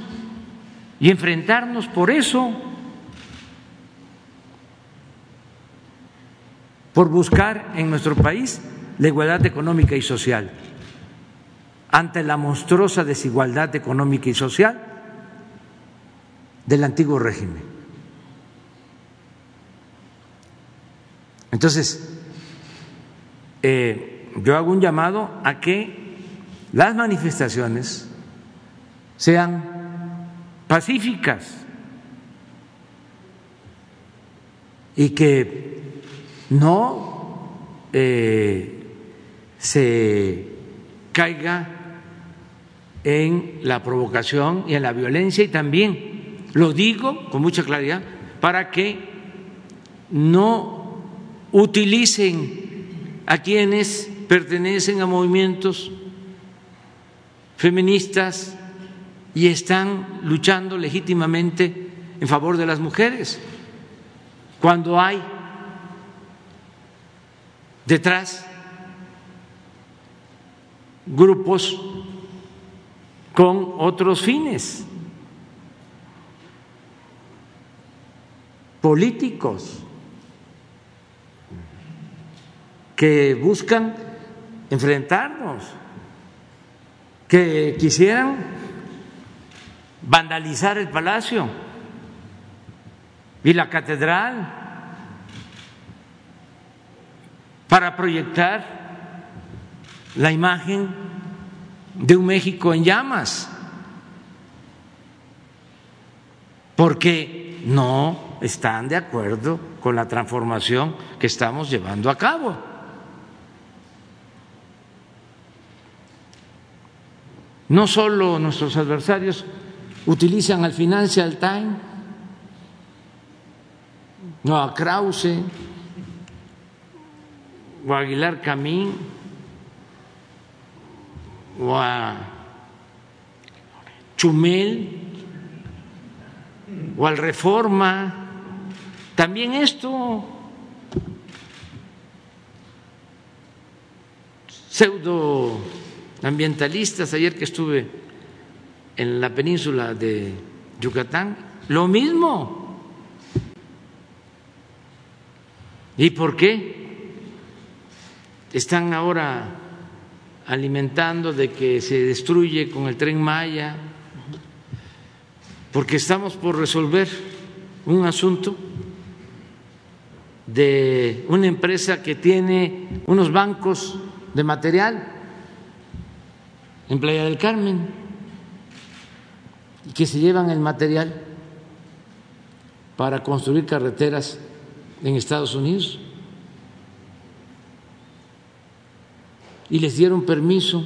y enfrentarnos por eso, por buscar en nuestro país la igualdad económica y social ante la monstruosa desigualdad económica y social del antiguo régimen. Entonces, eh, yo hago un llamado a que las manifestaciones sean pacíficas y que no eh, se caiga en la provocación y en la violencia y también lo digo con mucha claridad para que no utilicen a quienes pertenecen a movimientos feministas y están luchando legítimamente en favor de las mujeres. Cuando hay detrás grupos con otros fines. Políticos que buscan enfrentarnos, que quisieran vandalizar el palacio y la catedral para proyectar la imagen de un México en llamas, porque no están de acuerdo con la transformación que estamos llevando a cabo. No solo nuestros adversarios utilizan al Financial Times, no a Krause o a Aguilar Camín o a Chumel. O al Reforma. También esto. Pseudo ambientalistas, ayer que estuve en la península de Yucatán, lo mismo. ¿Y por qué están ahora alimentando de que se destruye con el tren Maya? Porque estamos por resolver un asunto de una empresa que tiene unos bancos de material en Playa del Carmen y que se llevan el material para construir carreteras en Estados Unidos y les dieron permiso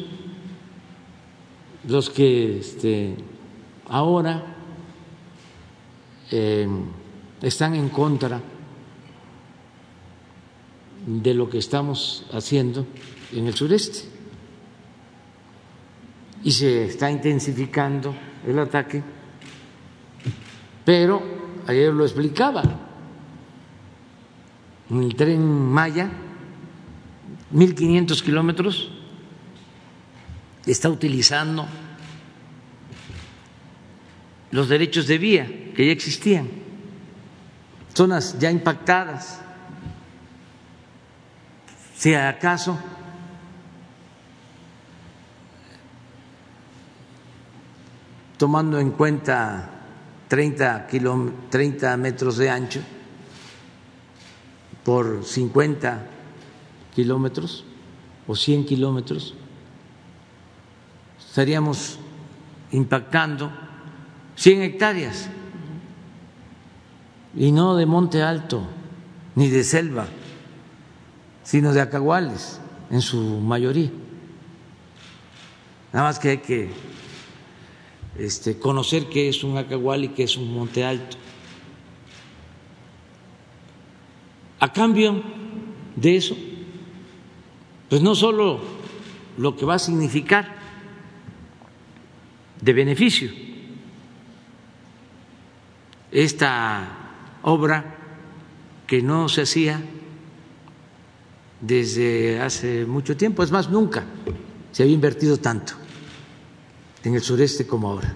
los que este, ahora eh, están en contra de lo que estamos haciendo en el sureste. Y se está intensificando el ataque, pero ayer lo explicaba, en el tren Maya, 1.500 kilómetros, está utilizando los derechos de vía que ya existían, zonas ya impactadas. Si acaso tomando en cuenta 30, 30 metros de ancho por 50 kilómetros o 100 kilómetros, estaríamos impactando 100 hectáreas y no de monte alto ni de selva, sino de acaguales en su mayoría. Nada más que hay que este, conocer qué es un acagual y qué es un monte alto. A cambio de eso, pues no solo lo que va a significar de beneficio esta obra que no se hacía desde hace mucho tiempo, es más, nunca se había invertido tanto en el sureste como ahora.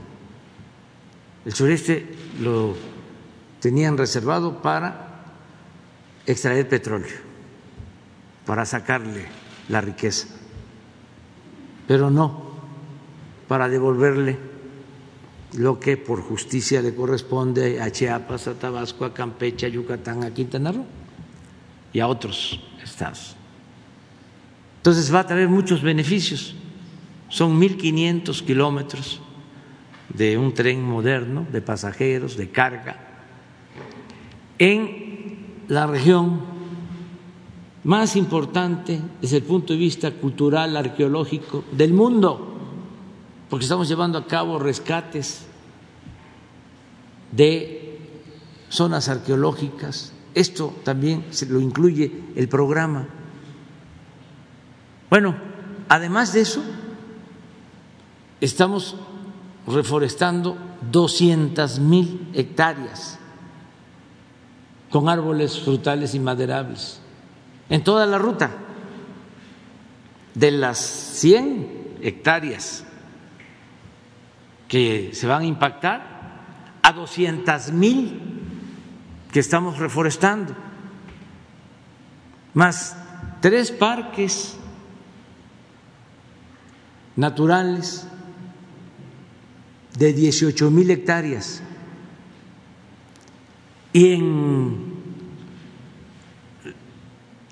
El sureste lo tenían reservado para extraer petróleo, para sacarle la riqueza, pero no para devolverle lo que por justicia le corresponde a Chiapas, a Tabasco, a Campeche, a Yucatán, a Quintana Roo y a otros estados. Entonces va a traer muchos beneficios. Son 1.500 kilómetros de un tren moderno de pasajeros, de carga, en la región más importante desde el punto de vista cultural, arqueológico del mundo porque estamos llevando a cabo rescates de zonas arqueológicas. Esto también se lo incluye el programa. Bueno, además de eso, estamos reforestando 200 mil hectáreas con árboles frutales y maderables en toda la ruta. De las 100 hectáreas que se van a impactar, a 200 mil que estamos reforestando, más tres parques naturales de 18 mil hectáreas. Y en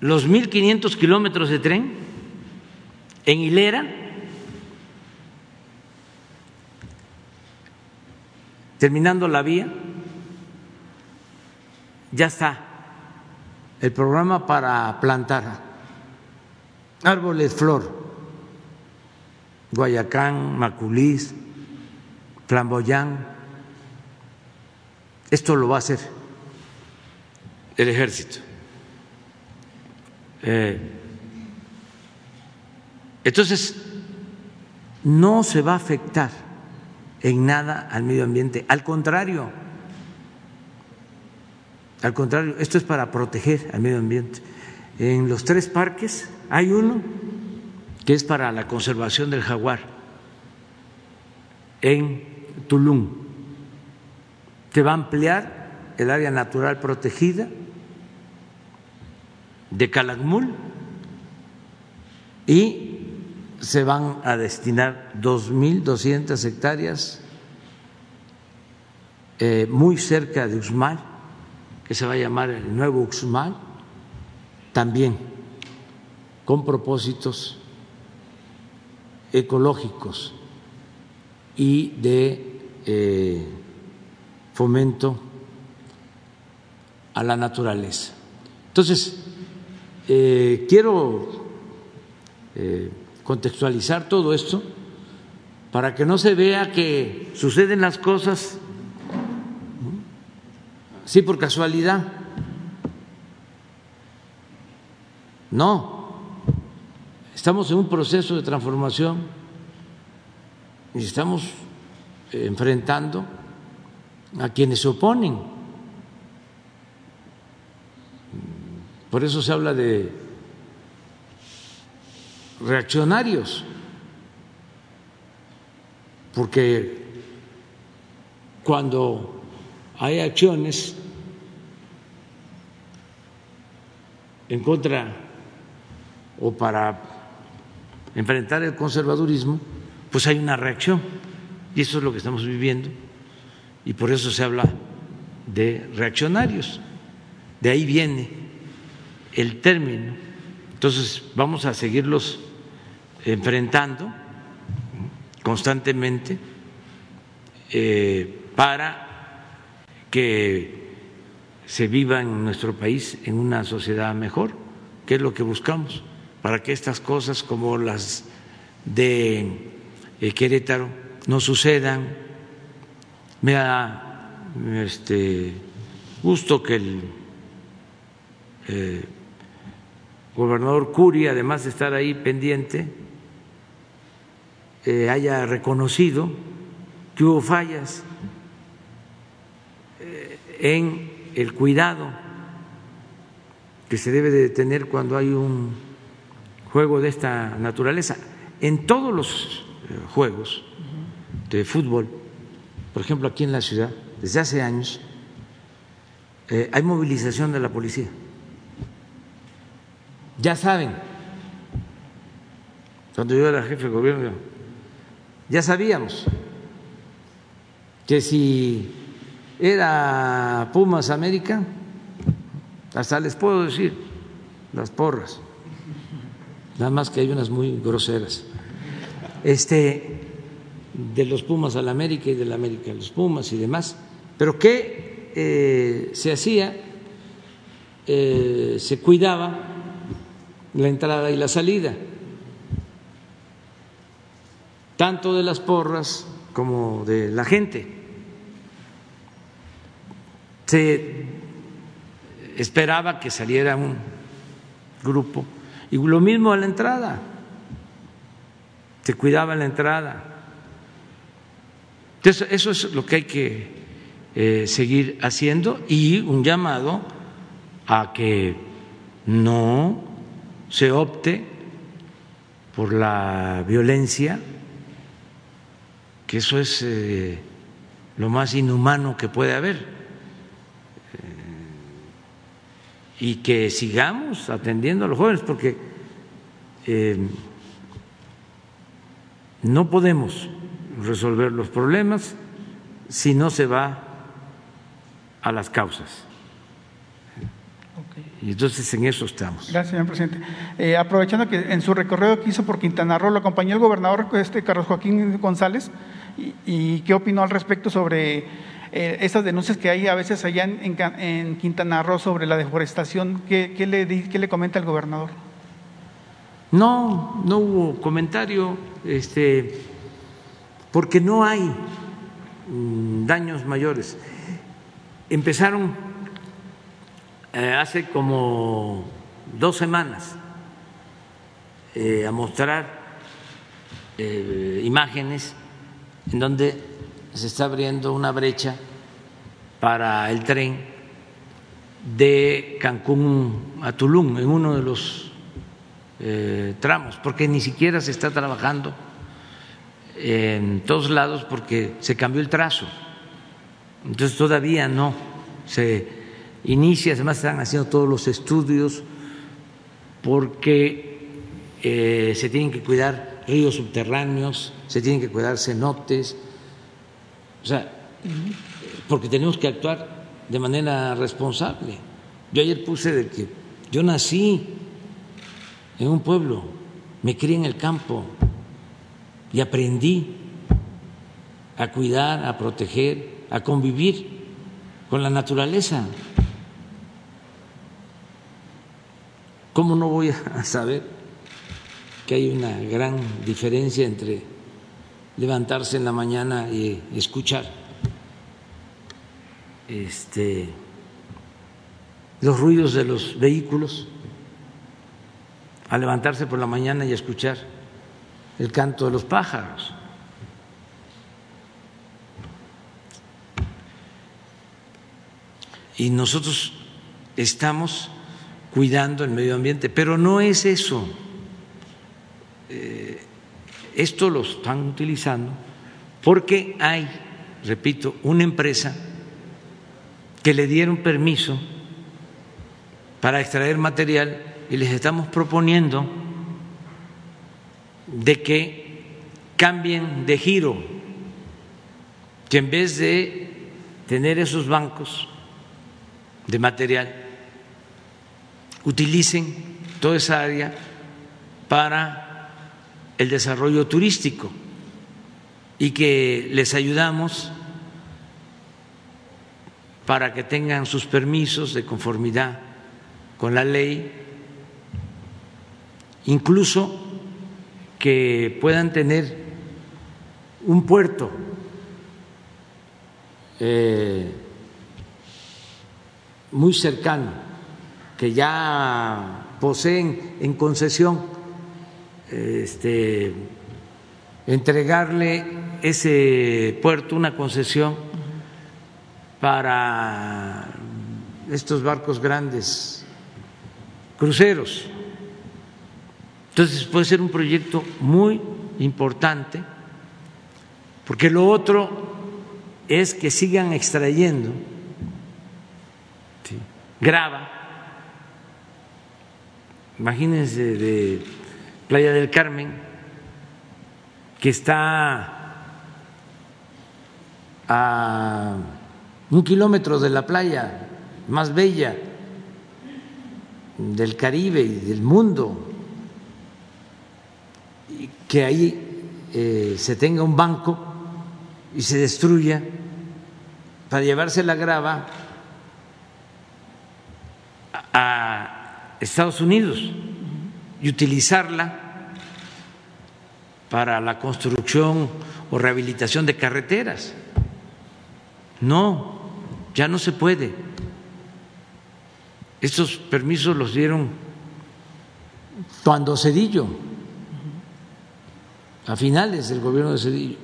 los 1.500 kilómetros de tren, en hilera, terminando la vía, ya está el programa para plantar árboles flor, Guayacán, Maculís, Flamboyán. Esto lo va a hacer el ejército. Eh, entonces, no se va a afectar en nada al medio ambiente. Al contrario, al contrario, esto es para proteger al medio ambiente. En los tres parques hay uno que es para la conservación del jaguar en Tulum, que va a ampliar el área natural protegida de Calakmul y se van a destinar 2.200 hectáreas eh, muy cerca de Uxmal, que se va a llamar el nuevo Uxmal, también con propósitos ecológicos y de eh, fomento a la naturaleza. Entonces, eh, quiero contextualizar todo esto para que no se vea que suceden las cosas sí por casualidad. No, estamos en un proceso de transformación y estamos enfrentando a quienes se oponen. Por eso se habla de reaccionarios, porque cuando hay acciones en contra o para enfrentar el conservadurismo, pues hay una reacción. Y eso es lo que estamos viviendo. Y por eso se habla de reaccionarios. De ahí viene el término. Entonces vamos a seguirlos enfrentando constantemente eh, para que se viva en nuestro país en una sociedad mejor, que es lo que buscamos, para que estas cosas como las de eh, Querétaro no sucedan. Me da este, gusto que el eh, gobernador Curi, además de estar ahí pendiente, eh, haya reconocido que hubo fallas en el cuidado que se debe de tener cuando hay un juego de esta naturaleza. En todos los eh, juegos de fútbol, por ejemplo aquí en la ciudad, desde hace años, eh, hay movilización de la policía. Ya saben, cuando yo era jefe de gobierno, ya sabíamos que si era Pumas América, hasta les puedo decir las porras, nada más que hay unas muy groseras. Este de los Pumas al América y del América a los Pumas y demás, pero que eh, se hacía, eh, se cuidaba la entrada y la salida, tanto de las porras como de la gente. Se esperaba que saliera un grupo. Y lo mismo a la entrada, se cuidaba la entrada. Entonces, eso es lo que hay que eh, seguir haciendo y un llamado a que no se opte por la violencia, que eso es eh, lo más inhumano que puede haber. y que sigamos atendiendo a los jóvenes, porque eh, no podemos resolver los problemas si no se va a las causas. Y entonces en eso estamos. Gracias, señor presidente. Eh, aprovechando que en su recorrido que hizo por Quintana Roo lo acompañó el gobernador este, Carlos Joaquín González, y, y qué opinó al respecto sobre eh, esas denuncias que hay a veces allá en, Quintana Roo sobre la deforestación, ¿qué, le, le comenta el gobernador? No, no hubo comentario, este, porque no hay mm, daños mayores. Empezaron eh, hace como dos semanas eh, a mostrar imágenes en donde se está abriendo una brecha para el tren de Cancún a Tulum en uno de los eh, tramos, porque ni siquiera se está trabajando en todos lados porque se cambió el trazo. Entonces todavía no se inicia, además están haciendo todos los estudios porque eh, se tienen que cuidar ríos subterráneos, se tienen que cuidar cenotes, o sea, porque tenemos que actuar de manera responsable. Yo ayer puse de que yo nací en un pueblo, me crié en el campo y aprendí a cuidar, a proteger, a convivir con la naturaleza. ¿Cómo no voy a *laughs* saber que hay una gran diferencia entre levantarse en la mañana y escuchar este, los ruidos de los vehículos a levantarse por la mañana y escuchar el canto de los pájaros. Y nosotros estamos cuidando el medio ambiente, pero no es eso. Eh, esto lo están utilizando porque hay, repito, una empresa que le dieron permiso para extraer material y les estamos proponiendo de que cambien de giro, que en vez de tener esos bancos de material, utilicen toda esa área para el desarrollo turístico y que les ayudamos para que tengan sus permisos de conformidad con la ley, incluso que puedan tener un puerto eh, muy cercano, que ya poseen en concesión, este, entregarle ese puerto, una concesión para estos barcos grandes, cruceros. Entonces puede ser un proyecto muy importante, porque lo otro es que sigan extrayendo grava. Imagínense de Playa del Carmen, que está a un kilómetro de la playa más bella del Caribe y del mundo, que ahí eh, se tenga un banco y se destruya para llevarse la grava a Estados Unidos y utilizarla para la construcción o rehabilitación de carreteras. No, ya no se puede. Estos permisos los dieron cuando Cedillo, a finales del gobierno de Cedillo.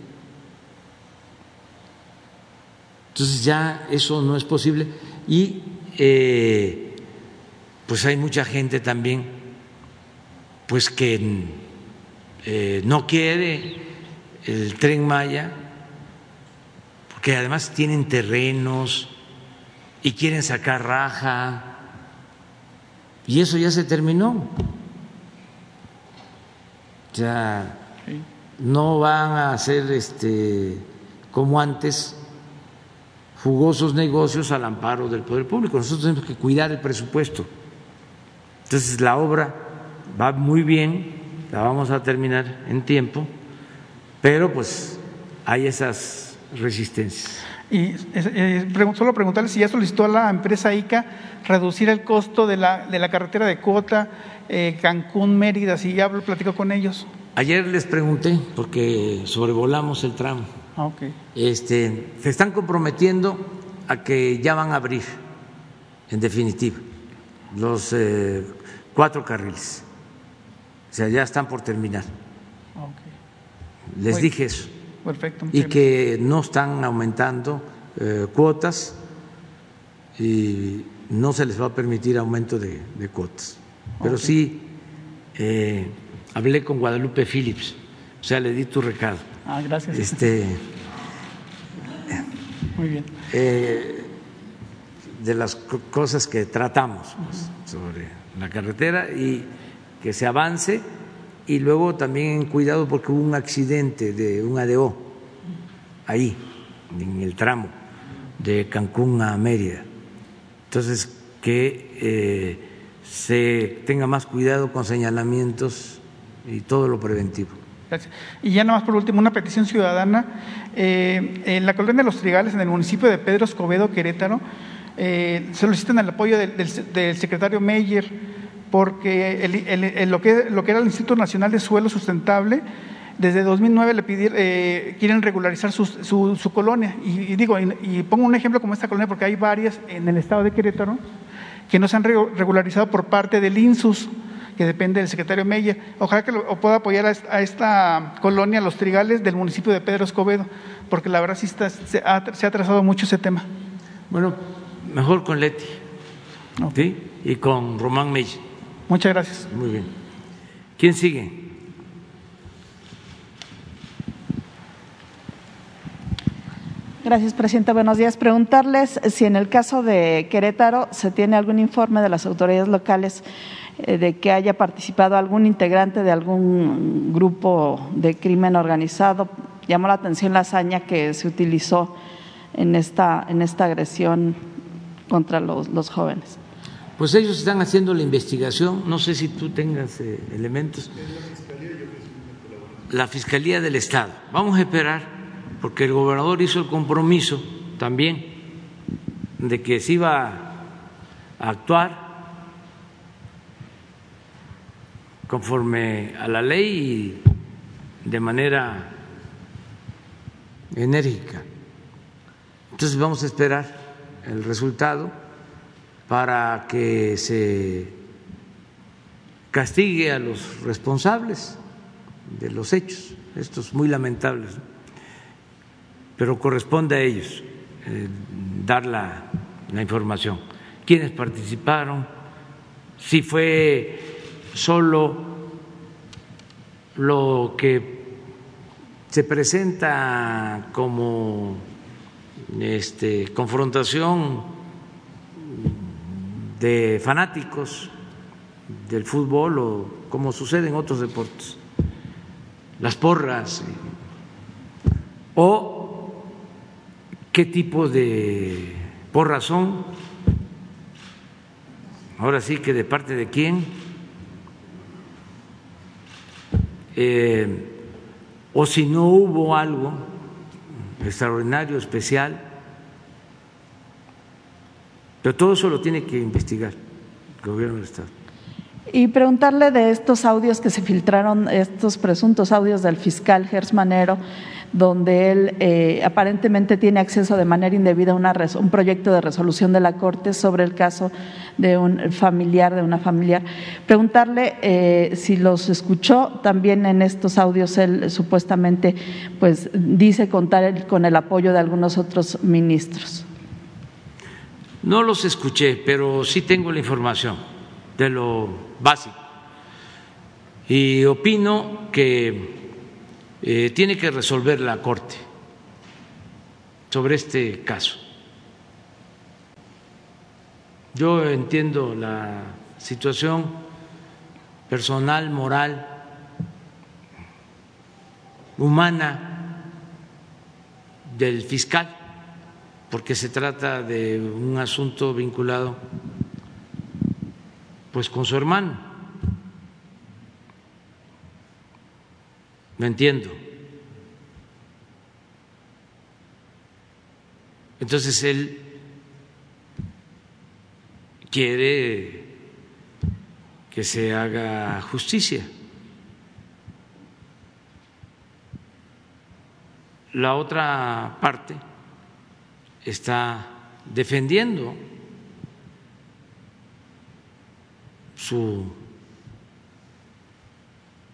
Entonces ya eso no es posible y eh, pues hay mucha gente también pues que eh, no quiere el tren Maya porque además tienen terrenos y quieren sacar raja y eso ya se terminó. Ya no van a ser este como antes jugosos negocios al amparo del poder público. Nosotros tenemos que cuidar el presupuesto. Entonces la obra va muy bien, la vamos a terminar en tiempo, pero pues hay esas resistencias. Y eh, solo preguntarle si ya solicitó a la empresa ICA reducir el costo de la, de la carretera de cuota eh, Cancún-Mérida, si ya platicó con ellos. Ayer les pregunté, porque sobrevolamos el tramo. Ah, okay. este, se están comprometiendo a que ya van a abrir, en definitiva, los eh, cuatro carriles. O sea, ya están por terminar. Okay. Les dije eso. Perfecto. Y que no están aumentando eh, cuotas y no se les va a permitir aumento de, de cuotas. Pero sí eh, hablé con Guadalupe Phillips, o sea, le di tu recado. Ah, gracias. Este, Muy bien. eh, de las co- cosas que tratamos pues, sobre la carretera y que se avance y luego también cuidado porque hubo un accidente de un ADO ahí en el tramo de Cancún a Mérida entonces que eh, se tenga más cuidado con señalamientos y todo lo preventivo Gracias. Y ya nada más por último, una petición ciudadana. Eh, en la colonia de los Trigales, en el municipio de Pedro Escobedo, Querétaro, eh, solicitan el apoyo del, secretario Meyer porque el- lo, que, lo que era el Instituto Nacional de Suelo Sustentable, desde 2009 le pidieron, eh, quieren regularizar su, su- colonia. Y, digo, y, pongo un ejemplo como esta colonia porque hay varias en el estado de Querétaro que no se han re- regularizado por parte del INSUS, que depende del secretario Meyer. Ojalá que pueda apoyar a esta, colonia, Los Trigales, del municipio de Pedro Escobedo, porque la verdad sí se, ha, trazado mucho ese tema. Bueno, mejor con Leti y con Román Meyer. Muchas gracias. Muy bien. ¿Quién sigue? Gracias, presidente. Buenos días. Preguntarles si en el caso de Querétaro se tiene algún informe de las autoridades locales eh, de que haya participado algún integrante de algún grupo de crimen organizado. Llamó la atención la hazaña que se utilizó en esta, en esta agresión contra los, jóvenes. Pues ellos están haciendo la investigación. No sé si tú tengas eh, elementos. La Fiscalía del Estado. Vamos a esperar porque el gobernador hizo el compromiso también de que se iba a actuar conforme a la ley y de manera enérgica. Entonces vamos a esperar el resultado para que se castigue a los responsables de los hechos, estos muy lamentables pero corresponde a ellos eh, dar la, información. ¿Quiénes participaron? Si fue solo lo que se presenta como este, confrontación de fanáticos del fútbol o como sucede en otros deportes, las porras, o qué tipo de por razón, ahora sí que de parte de quién, eh, o si no hubo algo extraordinario, especial, pero todo eso lo tiene que investigar el gobierno del Estado. Y preguntarle de estos audios que se filtraron, estos presuntos audios del fiscal Gersmanero, donde él eh, aparentemente tiene acceso de manera indebida a un proyecto de resolución de la Corte sobre el caso de un familiar, de una familiar. Preguntarle eh, si los escuchó también en estos audios, él supuestamente pues dice contar con el apoyo de algunos otros ministros. No los escuché, pero sí tengo la información de lo básico. Y opino que eh, tiene que resolver la Corte sobre este caso. Yo entiendo la situación personal, moral, humana del fiscal, porque se trata de un asunto vinculado pues con su hermano. No entiendo. Entonces él quiere que se haga justicia. La otra parte está defendiendo su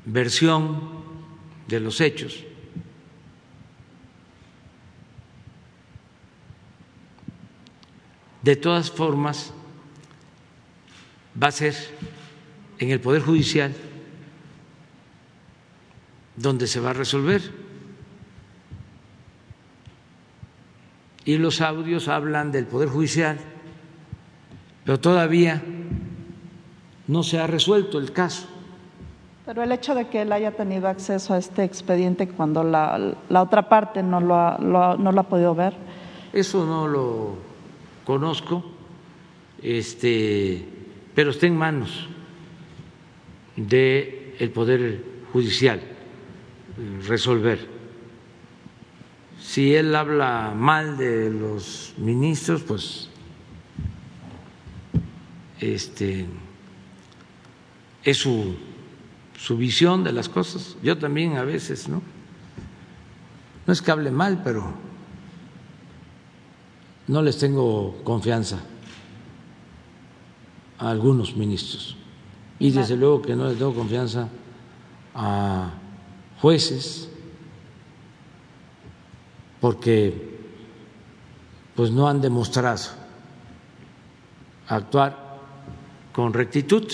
versión de los hechos. De todas formas, va a ser en el Poder Judicial donde se va a resolver. Y los audios hablan del Poder Judicial, pero todavía no se ha resuelto el caso. Pero el hecho de que él haya tenido acceso a este expediente cuando la, la otra parte no lo, ha, no lo ha podido ver. Eso no lo conozco, este, pero está en manos del Poder Judicial resolver. Si él habla mal de los ministros, pues este, es su su visión de las cosas. Yo también a veces, ¿no? No es que hable mal, pero no les tengo confianza a algunos ministros. Y desde luego que no le tengo confianza a jueces porque pues no han demostrado actuar con rectitud.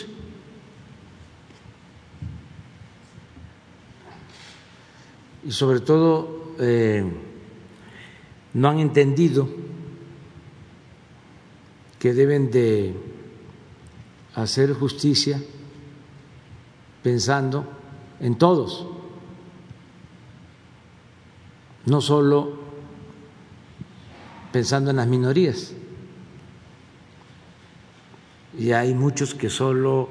Y sobre todo eh, no han entendido que deben de hacer justicia pensando en todos, no solo pensando en las minorías. Y hay muchos que solo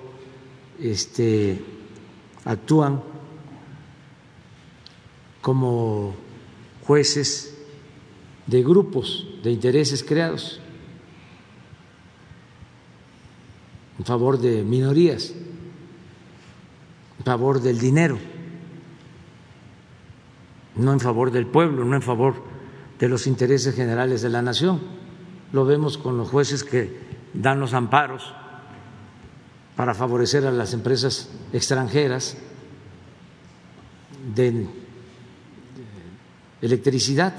este, actúan como jueces de grupos de intereses creados en favor de minorías, en favor del dinero, no en favor del pueblo, no en favor de los intereses generales de la nación. Lo vemos con los jueces que dan los amparos para favorecer a las empresas extranjeras de electricidad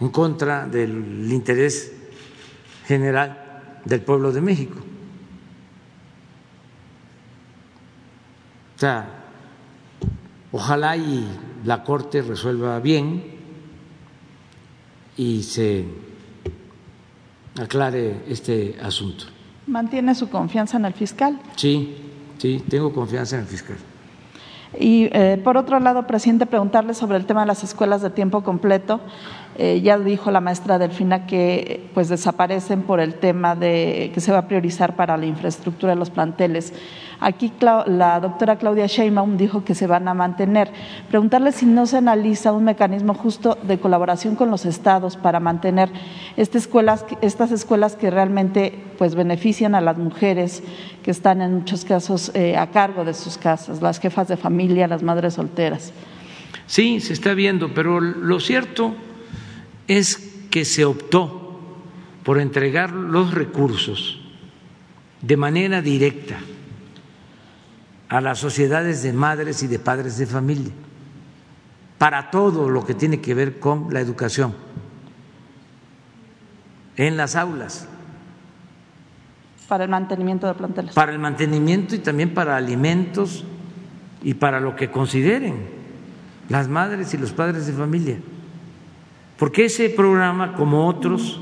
en contra del interés general del pueblo de México. O sea, ojalá y la Corte resuelva bien y se aclare este asunto. ¿Mantiene su confianza en el fiscal? Sí, sí, tengo confianza en el fiscal. Y eh, por otro lado, presidente, preguntarle sobre el tema de las escuelas de tiempo completo. Eh, ya dijo la maestra Delfina que pues desaparecen por el tema de que se va a priorizar para la infraestructura de los planteles. Aquí la doctora Claudia Sheinbaum dijo que se van a mantener. Preguntarle si no se analiza un mecanismo justo de colaboración con los estados para mantener estas escuelas, estas escuelas que realmente pues benefician a las mujeres que están en muchos casos eh, a cargo de sus casas, las jefas de familia, las madres solteras. Sí, se está viendo, pero lo cierto es que se optó por entregar los recursos de manera directa a las sociedades de madres y de padres de familia para todo lo que tiene que ver con la educación en las aulas. Para el mantenimiento de planteles. Para el mantenimiento y también para alimentos y para lo que consideren las madres y los padres de familia. Porque ese programa, como otros,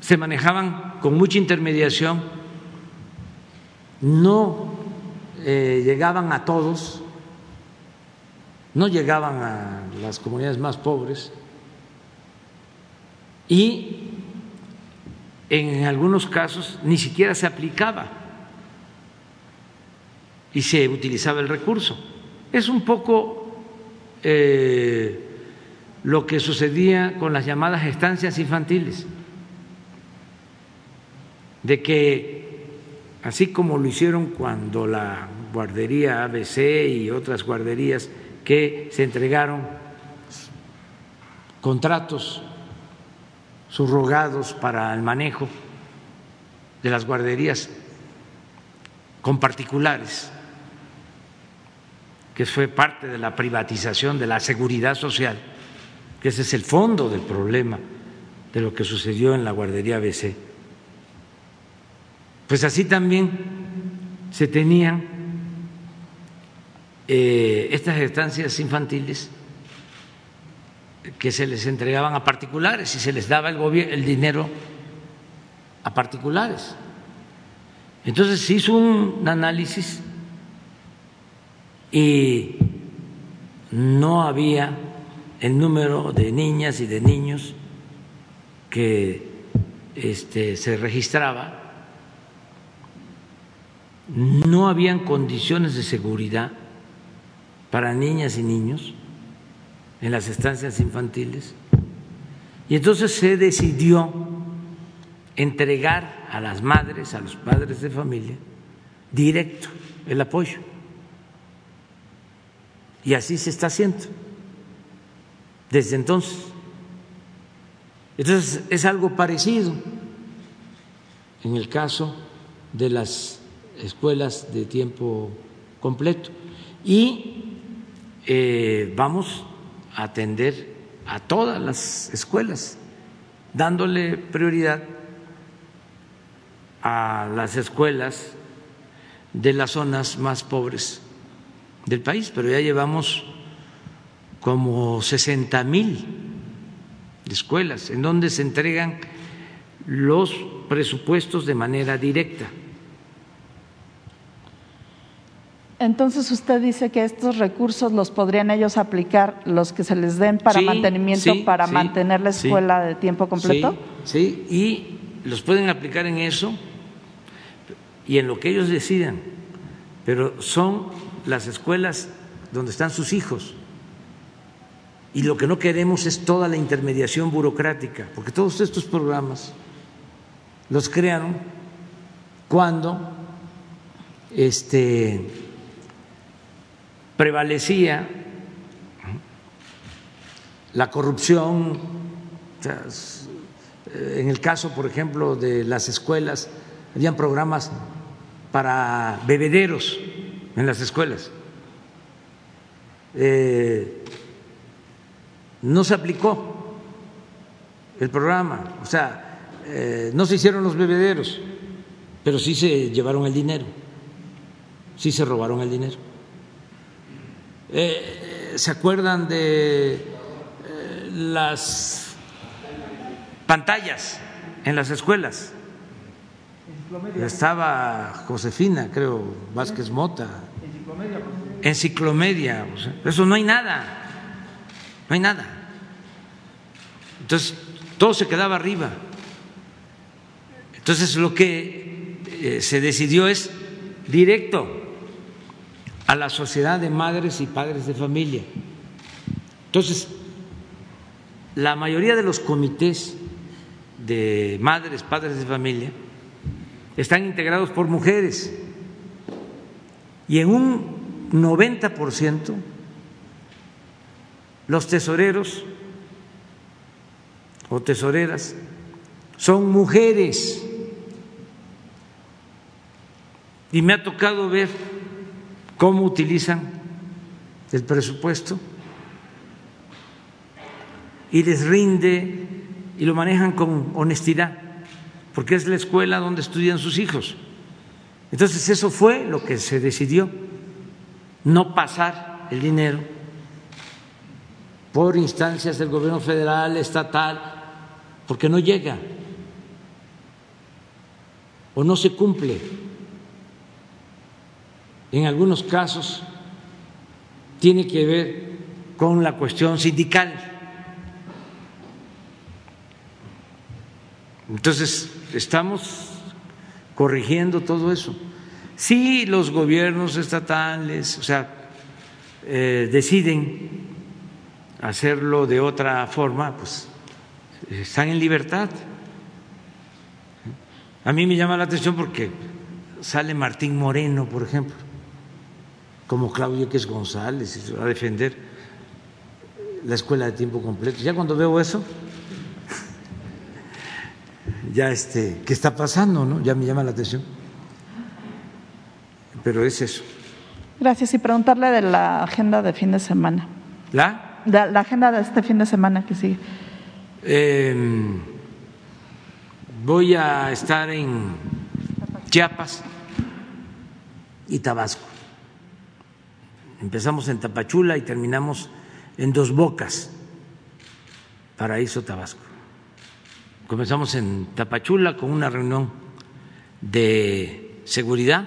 se manejaban con mucha intermediación, no eh, llegaban a todos, no llegaban a las comunidades más pobres y en algunos casos ni siquiera se aplicaba y se utilizaba el recurso. Es un poco eh, lo que sucedía con las llamadas estancias infantiles, de que así como lo hicieron cuando la guardería ABC y otras guarderías que se entregaron contratos subrogados para el manejo de las guarderías con particulares, que fue parte de la privatización de la seguridad social que ese es el fondo del problema de lo que sucedió en la guardería BC. Pues así también se tenían eh, estas estancias infantiles que se les entregaban a particulares y se les daba el, el dinero a particulares. Entonces se hizo un análisis y no había el número de niñas y de niños que este, se registraba, no habían condiciones de seguridad para niñas y niños en las estancias infantiles y entonces se decidió entregar a las madres, a los padres de familia, directo el apoyo. Y así se está haciendo desde entonces. Entonces es algo parecido en el caso de las escuelas de tiempo completo. Y eh, vamos a atender a todas las escuelas, dándole prioridad a las escuelas de las zonas más pobres del país, pero ya llevamos como 60 mil escuelas en donde se entregan los presupuestos de manera directa. Entonces usted dice que estos recursos los podrían ellos aplicar, los que se les den para mantenimiento, para mantener la escuela de tiempo completo. Sí, y los pueden aplicar en eso y en lo que ellos decidan, pero son las escuelas donde están sus hijos. Y lo que no queremos es toda la intermediación burocrática, porque todos estos programas los crearon cuando este, prevalecía la corrupción, en el caso, por ejemplo, de las escuelas, habían programas para bebederos en las escuelas. Eh, no se aplicó el programa, o sea, eh, no se hicieron los bebederos, pero sí se llevaron el dinero, sí se robaron el dinero. Eh, ¿Se acuerdan de las pantallas en las escuelas? Estaba Josefina, creo, Vázquez Mota. Enciclomedia. eso no hay nada. No hay nada. Entonces, todo se quedaba arriba. Entonces, lo que eh, se decidió es directo a la sociedad de madres y padres de familia. Entonces, la mayoría de los comités de madres, padres de familia, están integrados por mujeres y en un 90% los tesoreros o tesoreras son mujeres. Y me ha tocado ver cómo utilizan el presupuesto y les rinde y lo manejan con honestidad porque es la escuela donde estudian sus hijos. Entonces eso fue lo que se decidió, no pasar el dinero por instancias del gobierno federal, estatal, porque no llega o no se cumple. En algunos casos tiene que ver con la cuestión sindical. Entonces, estamos corrigiendo todo eso. Si los gobiernos estatales, o sea, eh, deciden hacerlo de otra forma, pues están en libertad. A mí me llama la atención porque sale Martín Moreno, por ejemplo, como Claudio es González, a defender la escuela de tiempo completo. Ya cuando veo eso, ya este, ¿qué está pasando? ¿no? Ya me llama la atención. Pero es eso. Gracias. Y preguntarle de la agenda de fin de semana. ¿La? la agenda de este fin de semana que sigue. Em, voy a estar en Chiapas y Tabasco. Empezamos en Tapachula y terminamos en Dos Bocas, Paraíso, Tabasco. Comenzamos en Tapachula con una reunión de seguridad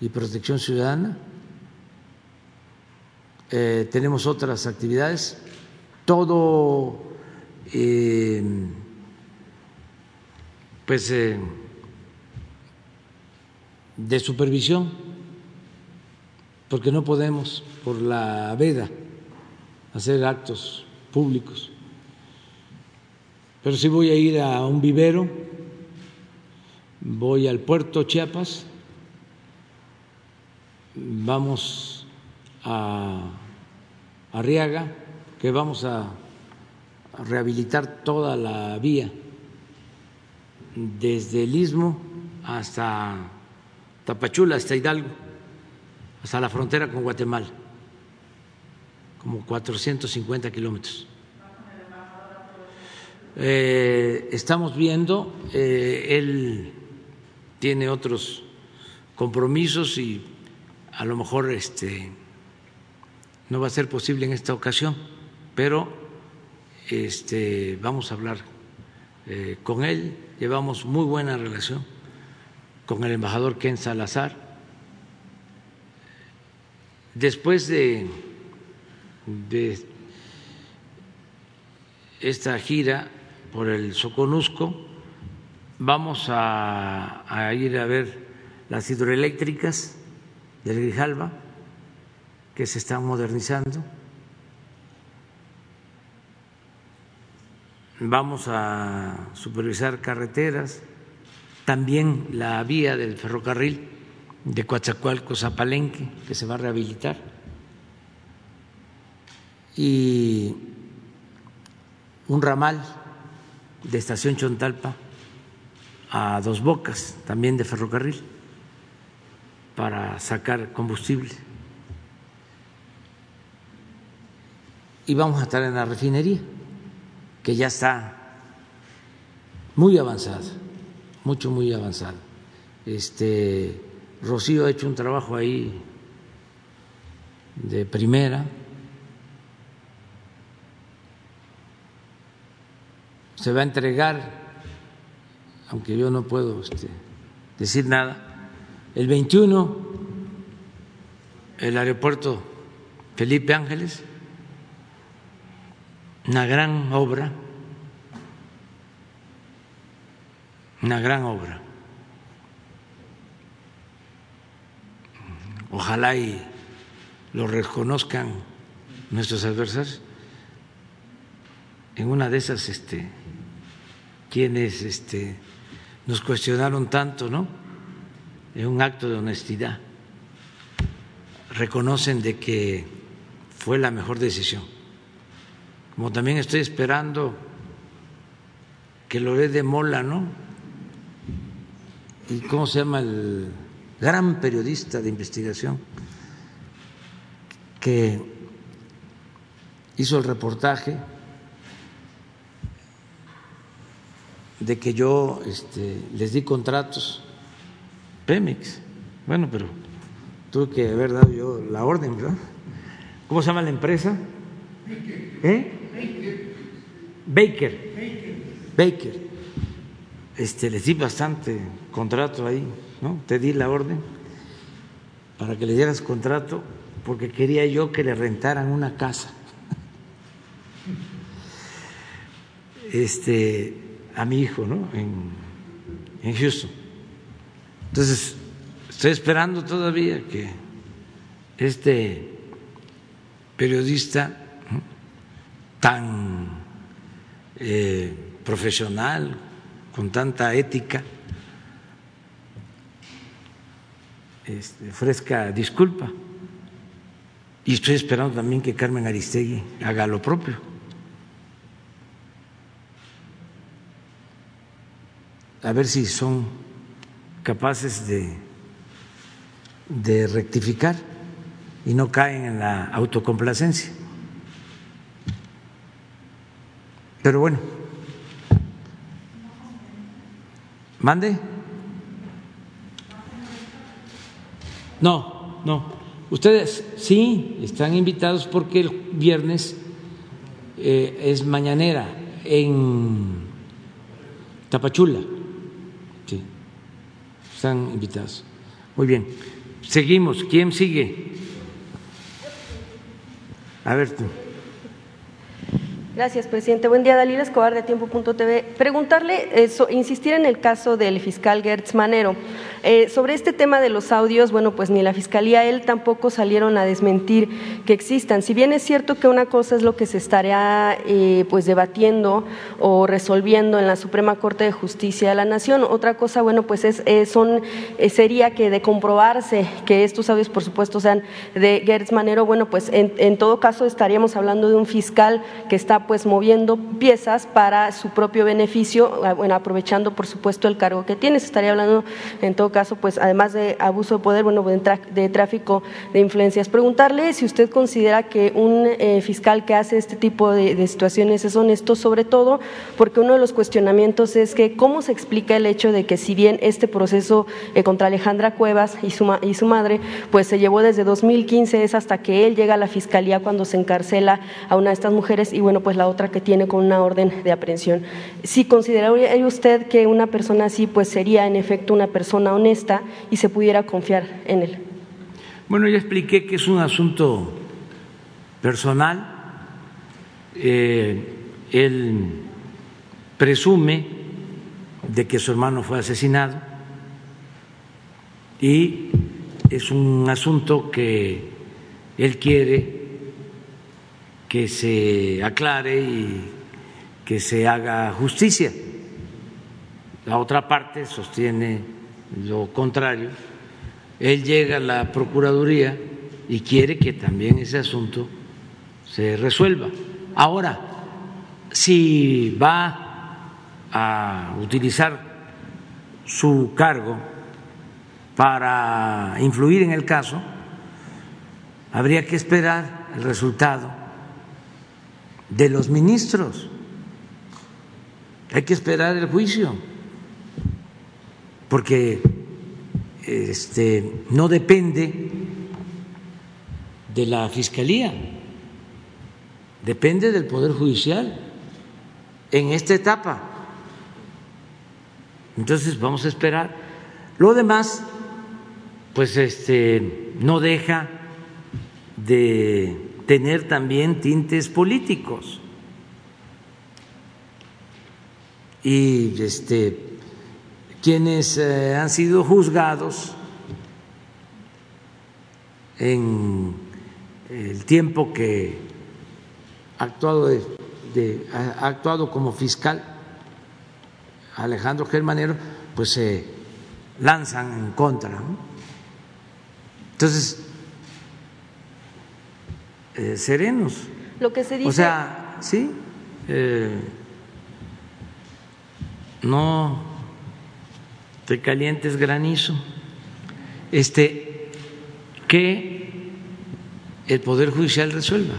y protección ciudadana. Eh, tenemos otras actividades, todo eh, pues eh, de supervisión, porque no podemos por la veda hacer actos públicos. Pero si voy a ir a un vivero, voy al puerto Chiapas, vamos a Arriaga, que vamos a rehabilitar toda la vía desde el istmo hasta Tapachula hasta Hidalgo, hasta la frontera con Guatemala, como 450 kilómetros. Eh, estamos viendo, eh, él tiene otros compromisos y a lo mejor este no va a ser posible en esta ocasión, pero este vamos a hablar eh, con él, llevamos muy buena relación con el embajador Ken Salazar. Después de, esta gira por el Soconusco, vamos a, a ir a ver las hidroeléctricas del Grijalba, que se están modernizando. Vamos a supervisar carreteras, también la vía del ferrocarril de Coatzacoalcos a Palenque, que se va a rehabilitar. Y un ramal de Estación Chontalpa a Dos Bocas, también de ferrocarril, para sacar combustible. Y vamos a estar en la refinería, que ya está muy avanzada, mucho, muy avanzada. Este, Rocío ha hecho un trabajo ahí de primera. Se va a entregar, aunque yo no puedo este, decir nada, el 21 el aeropuerto Felipe Ángeles, una gran obra, una gran obra. Ojalá y lo reconozcan nuestros adversarios. En una de esas este, quienes este, nos cuestionaron tanto, ¿no? En un acto de honestidad, reconocen de que fue la mejor decisión. Como también estoy esperando que Loré de Mola, ¿no? ¿Y cómo se llama el gran periodista de investigación que hizo el reportaje? de que yo este, les di contratos, Pemex, bueno, pero tuve que haber dado yo la orden, ¿verdad? ¿Cómo se llama la empresa? ¿Eh? Baker. Baker. Este, les di bastante contrato ahí, ¿no? Te di la orden para que le dieras contrato porque quería yo que le rentaran una casa. Este, a mi hijo ¿no? en, en Houston. Entonces, estoy esperando todavía que este periodista tan eh, profesional, con tanta ética, este, ofrezca disculpa. Y estoy esperando también que Carmen Aristegui haga lo propio. a ver si son capaces de, de rectificar y no caen en la autocomplacencia. Pero bueno, mande. No, no. Ustedes sí están invitados porque el viernes eh, es mañanera en Tapachula están invitados. Muy bien. Seguimos. ¿Quién sigue? A ver tú. Gracias, presidente. Buen día, Dalila Escobar de Tiempo.tv. Preguntarle, eso, insistir en el caso del fiscal Gertz Manero. Eh, sobre este tema de los audios, bueno, pues ni la fiscalía, él tampoco salieron a desmentir que existan. Si bien es cierto que una cosa es lo que se estaría eh, pues debatiendo o resolviendo en la Suprema Corte de Justicia de la Nación, otra cosa, bueno, pues es, eh, son, sería que de comprobarse que estos audios, por supuesto, sean de Gertz Manero, bueno, pues en, en todo caso estaríamos hablando de un fiscal que está pues moviendo piezas para su propio beneficio, ah, bueno, aprovechando por supuesto el cargo que tiene. Se estaría hablando en todo caso, pues además de abuso de poder, bueno, de tráfico de influencias. Preguntarle si usted considera que un eh, fiscal que hace este tipo de, situaciones es honesto, sobre todo porque uno de los cuestionamientos es que cómo se explica el hecho de que si bien este proceso eh, contra Alejandra Cuevas y su, y su madre, pues se llevó desde 2015, es hasta que él llega a la fiscalía cuando se encarcela a una de estas mujeres y bueno, pues la otra que tiene con una orden de aprehensión. Si consideraría usted que una persona así pues sería en efecto una persona honesta y se pudiera confiar en él. Bueno, ya expliqué que es un asunto personal. Eh, él presume de que su hermano fue asesinado y es un asunto que él quiere que se aclare y que se haga justicia. La otra parte sostiene lo contrario. Él llega a la Procuraduría y quiere que también ese asunto se resuelva. Ahora, si va a utilizar su cargo para influir en el caso, habría que esperar el resultado de los ministros. Hay que esperar el juicio, porque este, no depende de la Fiscalía, depende del Poder Judicial en esta etapa. Entonces vamos a esperar. Lo demás, pues este, no deja de tener también tintes políticos. Y este, quienes eh, han sido juzgados en el tiempo que ha actuado, de, ha actuado como fiscal Alejandro Germanero, pues se lanzan en contra. Entonces, eh, serenos. Lo que se dice. O sea, sí, eh, no te calientes granizo. Este, que el Poder Judicial resuelva.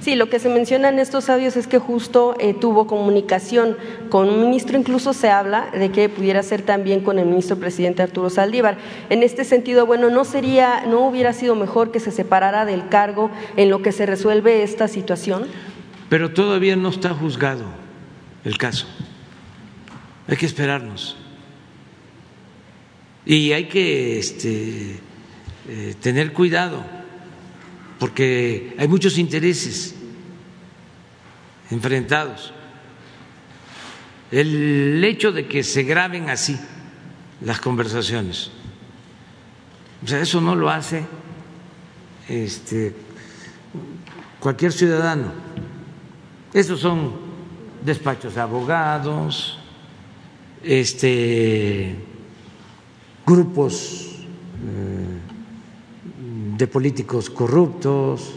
Sí, lo que se menciona en estos audios es que justo eh, tuvo comunicación con un ministro, incluso se habla de que pudiera ser también con el ministro presidente Arturo Saldívar. En este sentido, bueno, no sería, no hubiera sido mejor que se separara del cargo en lo que se resuelve esta situación. Pero todavía no está juzgado el caso. Hay que esperarnos. Y hay que este, eh, tener cuidado, porque hay muchos intereses enfrentados. El hecho de que se graben así las conversaciones, o sea, eso no lo hace este, cualquier ciudadano. Esos son despachos de abogados, este, grupos eh, de políticos corruptos.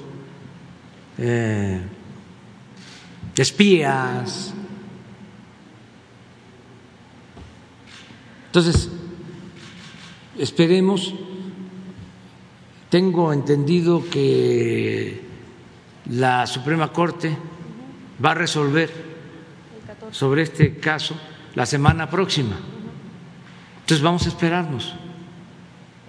Eh, espías. Entonces, esperemos, tengo entendido que la Suprema Corte va a resolver sobre este caso la semana próxima. Entonces vamos a esperarnos.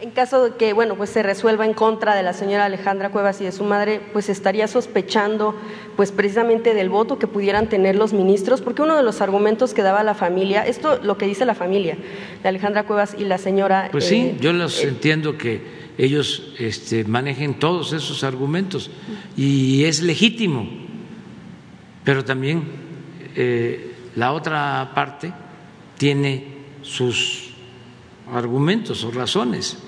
En caso de que, bueno, pues se resuelva en contra de la señora Alejandra Cuevas y de su madre, pues estaría sospechando, pues precisamente del voto que pudieran tener los ministros, porque uno de los argumentos que daba la familia, esto lo que dice la familia de Alejandra Cuevas y la señora. Pues sí, eh, yo los eh, entiendo que ellos este, manejen todos esos argumentos y es legítimo, pero también eh, la otra parte tiene sus argumentos o razones.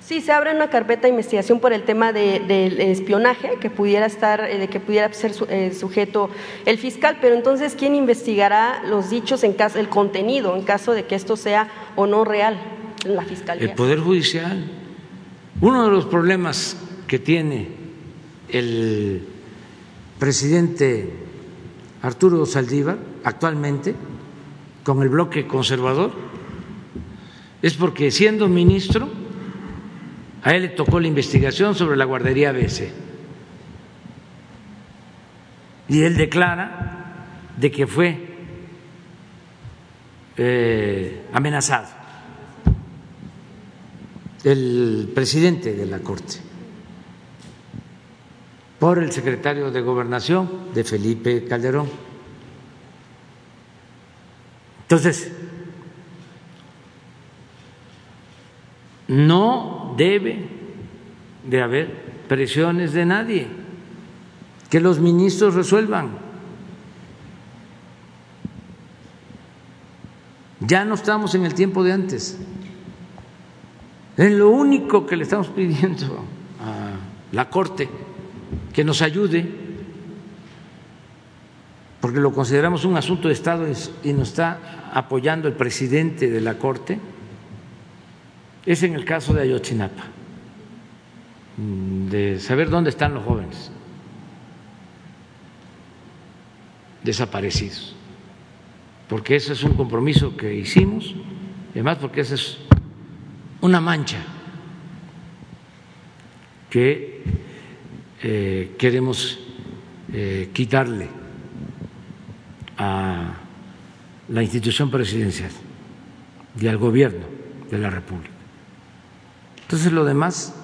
Sí, se abre una carpeta de investigación por el tema del de, espionaje que pudiera estar, eh, de que pudiera ser eh, sujeto el fiscal, pero entonces quién investigará los dichos en caso, el contenido en caso de que esto sea o no real en la fiscalía. El poder judicial. Uno de los problemas que tiene el presidente Arturo Saldívar actualmente con el bloque conservador es porque siendo ministro, a él le tocó la investigación sobre la guardería BC. Y él declara de que fue eh, amenazado el presidente de la Corte por el secretario de Gobernación de Felipe Calderón. Entonces, no debe de haber presiones de nadie, que los ministros resuelvan. Ya no estamos en el tiempo de antes. Es lo único que le estamos pidiendo a la Corte, que nos ayude, porque lo consideramos un asunto de Estado y nos está apoyando el presidente de la Corte, es en el caso de Ayotzinapa, de saber dónde están los jóvenes desaparecidos, porque ese es un compromiso que hicimos, además porque ese es una mancha que eh, queremos eh, quitarle a la institución presidencial y al gobierno de la República. Entonces lo demás,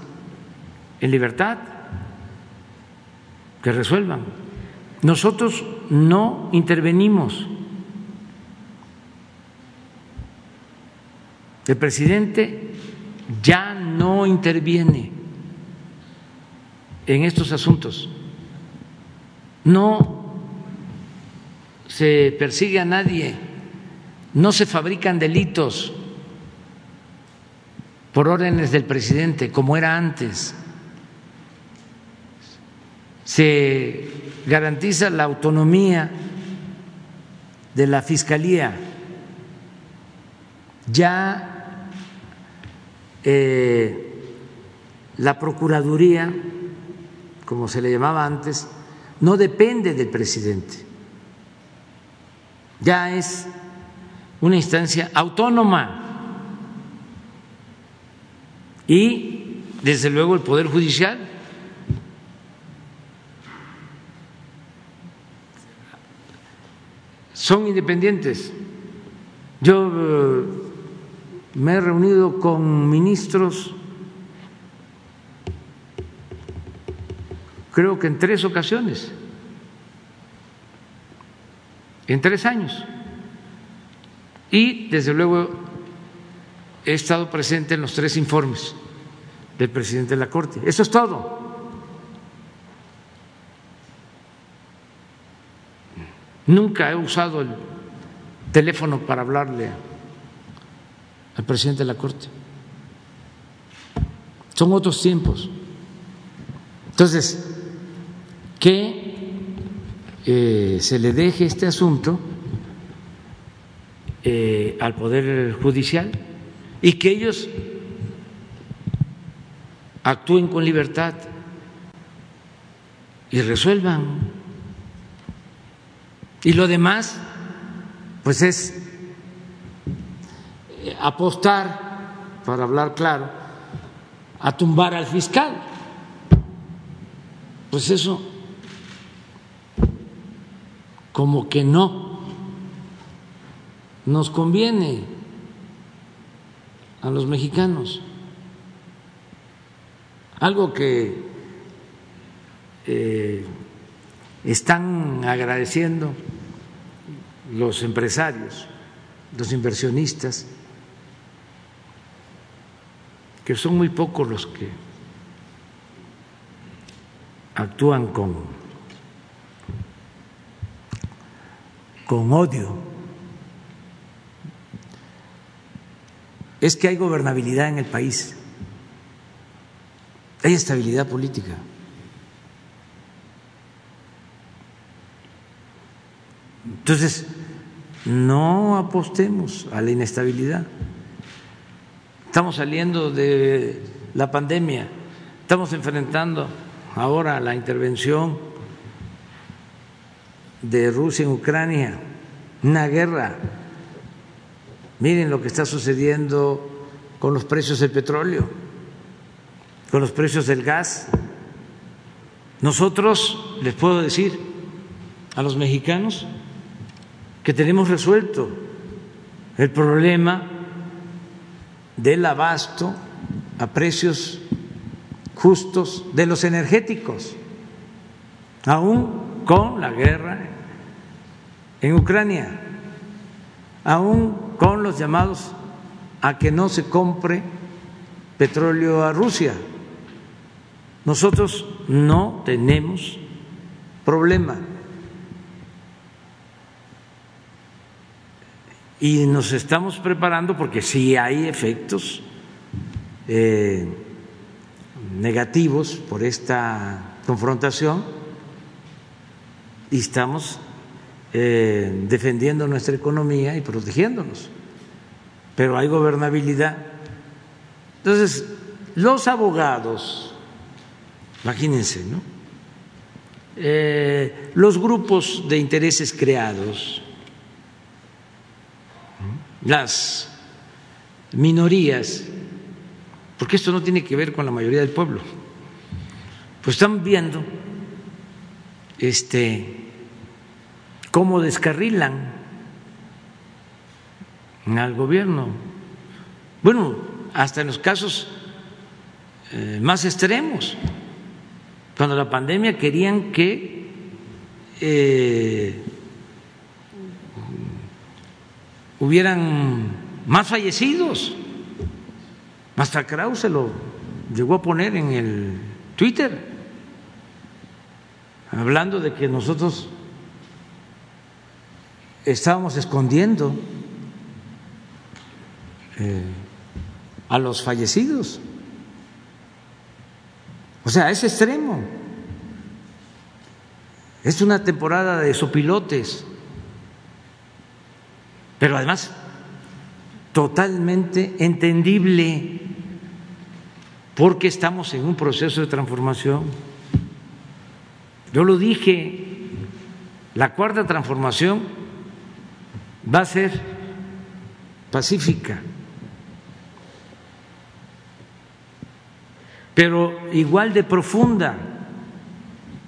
en libertad, que resuelvan. Nosotros no intervenimos. El presidente ya no interviene en estos asuntos. No se persigue a nadie, no se fabrican delitos por órdenes del presidente, como era antes. Se garantiza la autonomía de la Fiscalía. Ya eh, la Procuraduría, como se le llamaba antes, no depende del presidente, ya es una instancia autónoma. Y, desde luego, el Poder Judicial. Son independientes. Yo eh, me he reunido con ministros, creo que en tres ocasiones, en tres años. Y, desde luego, he estado presente en los tres informes del presidente de la Corte. Eso es todo. Nunca he usado el teléfono para hablarle al presidente de la Corte. Son otros tiempos. Entonces, que eh, se le deje este asunto eh, al Poder Judicial y que ellos actúen con libertad y resuelvan. Y lo demás, pues es apostar, para hablar claro, a tumbar al fiscal. Pues eso como que no nos conviene a los mexicanos. Algo que eh, están agradeciendo los empresarios, los inversionistas, que son muy pocos los que actúan con, con odio, es que hay gobernabilidad en el país, hay estabilidad política. Entonces, no apostemos a la inestabilidad. Estamos saliendo de la pandemia, estamos enfrentando ahora la intervención de Rusia en Ucrania, una guerra. Miren lo que está sucediendo con los precios del petróleo, con los precios del gas. Nosotros, les puedo decir a los mexicanos que tenemos resuelto el problema del abasto a precios justos de los energéticos, aún con la guerra en Ucrania, aún con los llamados a que no se compre petróleo a Rusia. Nosotros no tenemos problema. Y nos estamos preparando porque si hay efectos eh, negativos por esta confrontación y estamos eh, defendiendo nuestra economía y protegiéndonos. Pero hay gobernabilidad. Entonces, los abogados, imagínense, ¿no? Eh, los grupos de intereses creados, las minorías, porque esto no tiene que ver con la mayoría del pueblo, pues están viendo este cómo descarrilan al gobierno. Bueno, hasta en los casos eh, más extremos, cuando la pandemia querían que eh, hubieran más fallecidos. Hasta Krause lo llegó a poner en el Twitter, hablando de que nosotros estábamos escondiendo eh, a los fallecidos. O sea, es extremo. Es una temporada de sopilotes, pero además totalmente entendible, porque estamos en un proceso de transformación. Yo lo dije, la cuarta transformación va a ser pacífica, pero igual de profunda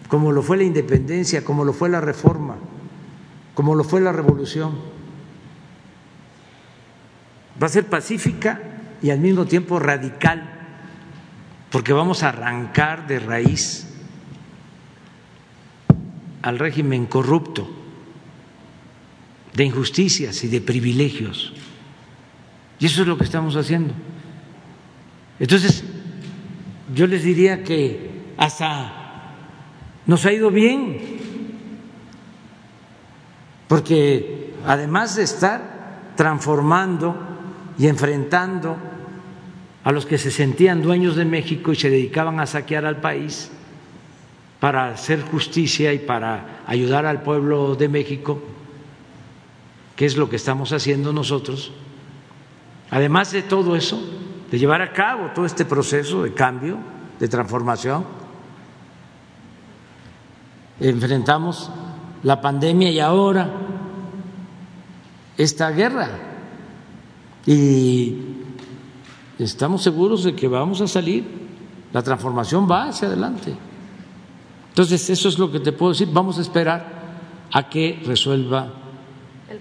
como lo fue la independencia, como lo fue la reforma, como lo fue la revolución. Va a ser pacífica y al mismo tiempo radical, porque vamos a arrancar de raíz al régimen corrupto de injusticias y de privilegios. Y eso es lo que estamos haciendo. Entonces, yo les diría que hasta nos ha ido bien, porque además de estar transformando y enfrentando a los que se sentían dueños de México y se dedicaban a saquear al país para hacer justicia y para ayudar al pueblo de México, que es lo que estamos haciendo nosotros, además de todo eso, de llevar a cabo todo este proceso de cambio, de transformación, enfrentamos la pandemia y ahora esta guerra. Y estamos seguros de que vamos a salir, la transformación va hacia adelante. Entonces, eso es lo que te puedo decir. Vamos a esperar a que resuelva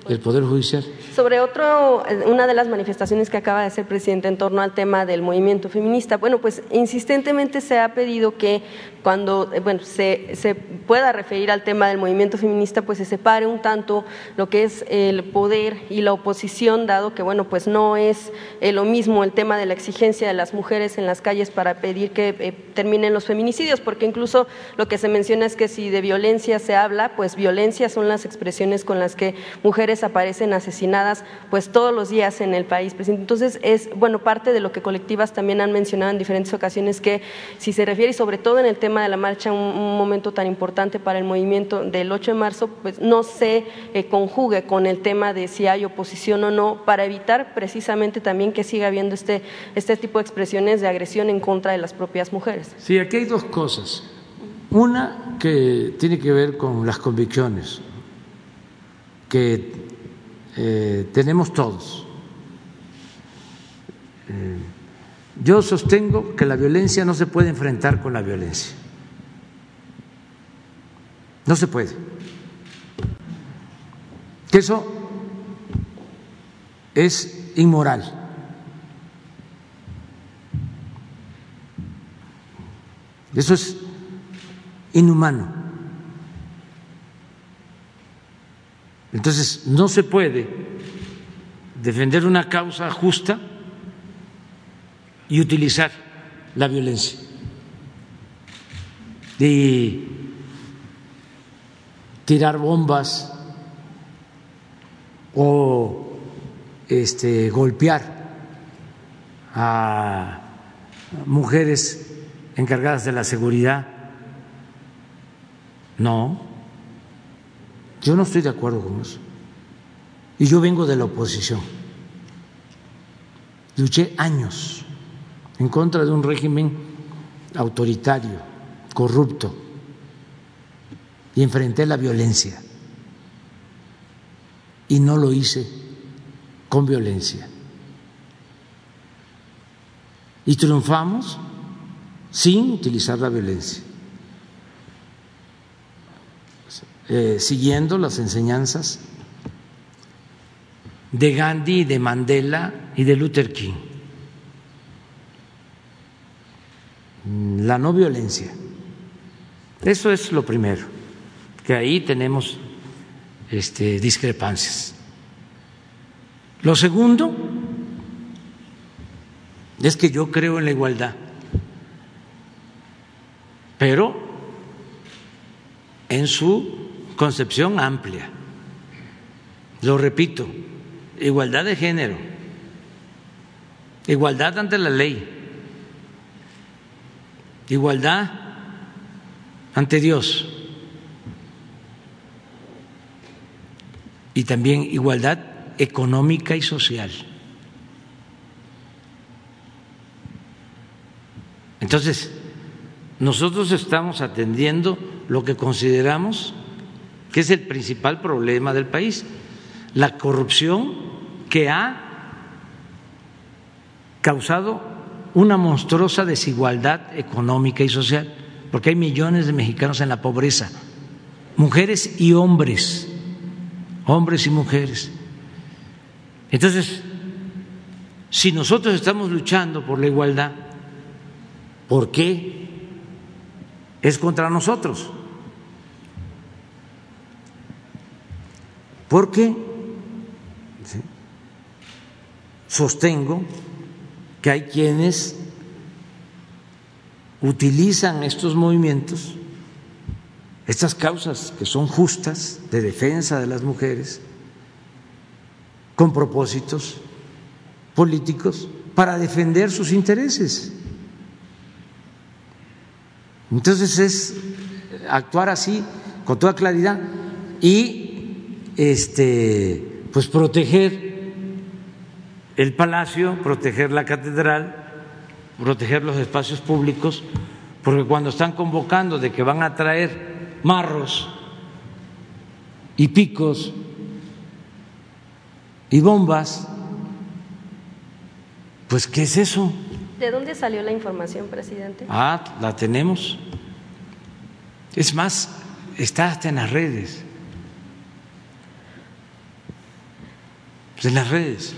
el Poder Judicial. Sobre otro, eh, una de las manifestaciones que acaba de hacer presidente en torno al tema del movimiento feminista, bueno, pues insistentemente se ha pedido que cuando eh, bueno, se, se, pueda referir al tema del movimiento feminista, pues se separe un tanto lo que es el poder y la oposición, dado que bueno, pues no es eh, lo mismo el tema de la exigencia de las mujeres en las calles para pedir que terminen los feminicidios, porque incluso lo que se menciona es que si de violencia se habla, pues violencia son las expresiones con las que mujeres aparecen asesinadas pues todos los días en el país. Entonces es bueno parte de lo que colectivas también han mencionado en diferentes ocasiones que si se refiere y sobre todo en el tema de la marcha, un, momento tan importante para el movimiento del 8 de marzo, pues no se eh, conjugue con el tema de si hay oposición o no, para evitar precisamente también que siga habiendo este, este tipo de expresiones de agresión en contra de las propias mujeres. Sí, aquí hay dos cosas. Una que tiene que ver con las convicciones que eh, tenemos todos. eh, yo sostengo que la violencia no se puede enfrentar con la violencia. No se puede. Que eso es inmoral. Eso es inhumano. Entonces, no se puede defender una causa justa y utilizar la violencia. Y tirar bombas o este, golpear a mujeres encargadas de la seguridad. No, yo no estoy de acuerdo con eso. Y yo vengo de la oposición. Luché años en contra de un régimen autoritario, corrupto, y enfrenté la violencia. Y no lo hice con violencia. Y triunfamos sin utilizar la violencia, eh, siguiendo las enseñanzas de Gandhi, de Mandela y de Luther King. La no violencia. Eso es lo primero, que ahí tenemos este, discrepancias. Lo segundo es que yo creo en la igualdad pero en su concepción amplia. Lo repito, igualdad de género, igualdad ante la ley, igualdad ante Dios y también igualdad económica y social. Entonces, nosotros estamos atendiendo lo que consideramos que es el principal problema del país, la corrupción que ha causado una monstruosa desigualdad económica y social, porque hay millones de mexicanos en la pobreza, mujeres y hombres, hombres y mujeres. Entonces, si nosotros estamos luchando por la igualdad, ¿por qué es contra nosotros. Porque sostengo que hay quienes utilizan estos movimientos, estas causas que son justas de defensa de las mujeres, con propósitos políticos para defender sus intereses. Entonces es actuar así con toda claridad y este pues proteger el palacio, proteger la catedral, proteger los espacios públicos, porque cuando están convocando de que van a traer marros y picos y bombas, pues ¿qué es eso? ¿De dónde salió la información, presidente? Ah, la tenemos. Es más, está hasta en las redes. En las redes.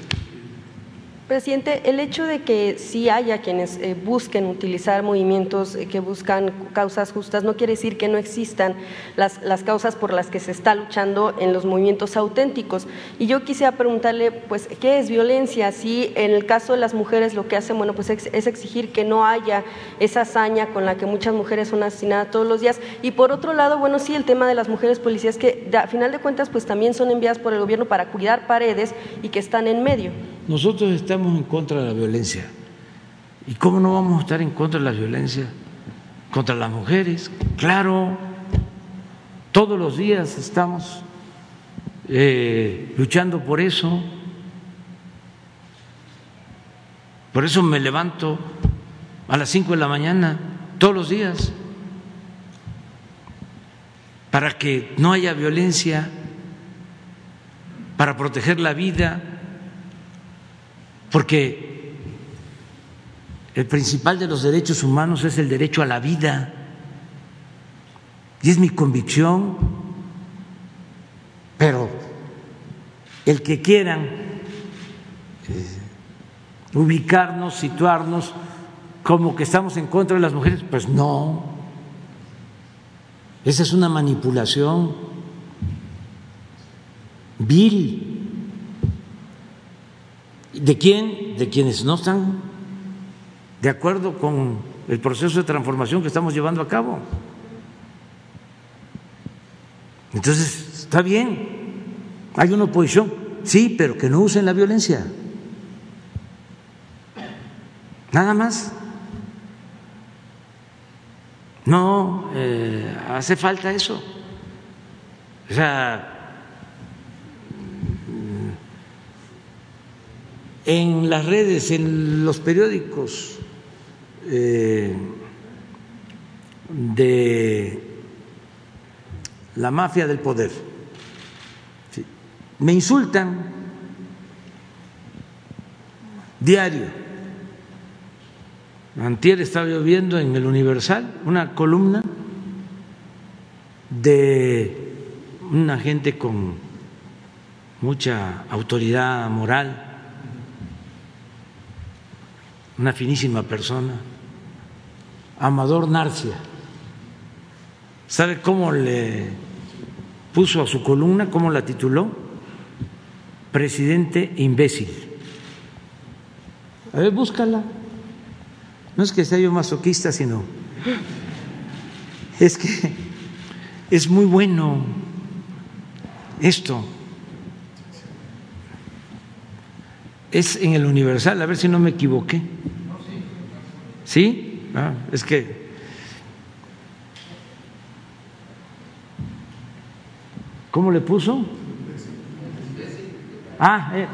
Presidente, el hecho de que sí haya quienes eh, busquen utilizar movimientos eh, que buscan causas justas no quiere decir que no existan las, las, causas por las que se está luchando en los movimientos auténticos. Y yo quisiera preguntarle, pues, ¿qué es violencia? Si en el caso de las mujeres lo que hacen, bueno, pues es exigir que no haya esa hazaña con la que muchas mujeres son asesinadas todos los días. Y por otro lado, bueno, sí, el tema de las mujeres policías que a final de cuentas, pues también son enviadas por el gobierno para cuidar paredes y que están en medio. Nosotros estamos en contra de la violencia. ¿Y cómo no vamos a estar en contra de la violencia? Contra las mujeres, claro. Todos los días estamos eh, luchando por eso. Por eso me levanto a las cinco de la mañana, todos los días, para que no haya violencia, para proteger la vida porque el principal de los derechos humanos es el derecho a la vida. Y es mi convicción. Pero el que quieran eh, ubicarnos, situarnos como que estamos en contra de las mujeres, pues no. Esa es una manipulación vil. ¿De quién? De quienes no están de acuerdo con el proceso de transformación que estamos llevando a cabo. Entonces, está bien, hay una oposición, sí, pero que no usen la violencia. Nada más. No eh, hace falta eso. O sea, en las redes, en los periódicos eh, de la mafia del poder, me insultan diario. Antier estaba lloviendo en el Universal una columna de una gente con mucha autoridad moral, una finísima persona, Amador Narcia. ¿Sabe cómo le puso a su columna, cómo la tituló? Presidente imbécil. A ver, búscala. No es que sea yo masoquista, sino es que es muy bueno esto. Es en el Universal, a ver si no me equivoqué. ¿Sí? Ah, es que ¿Cómo le puso? Ah, eh,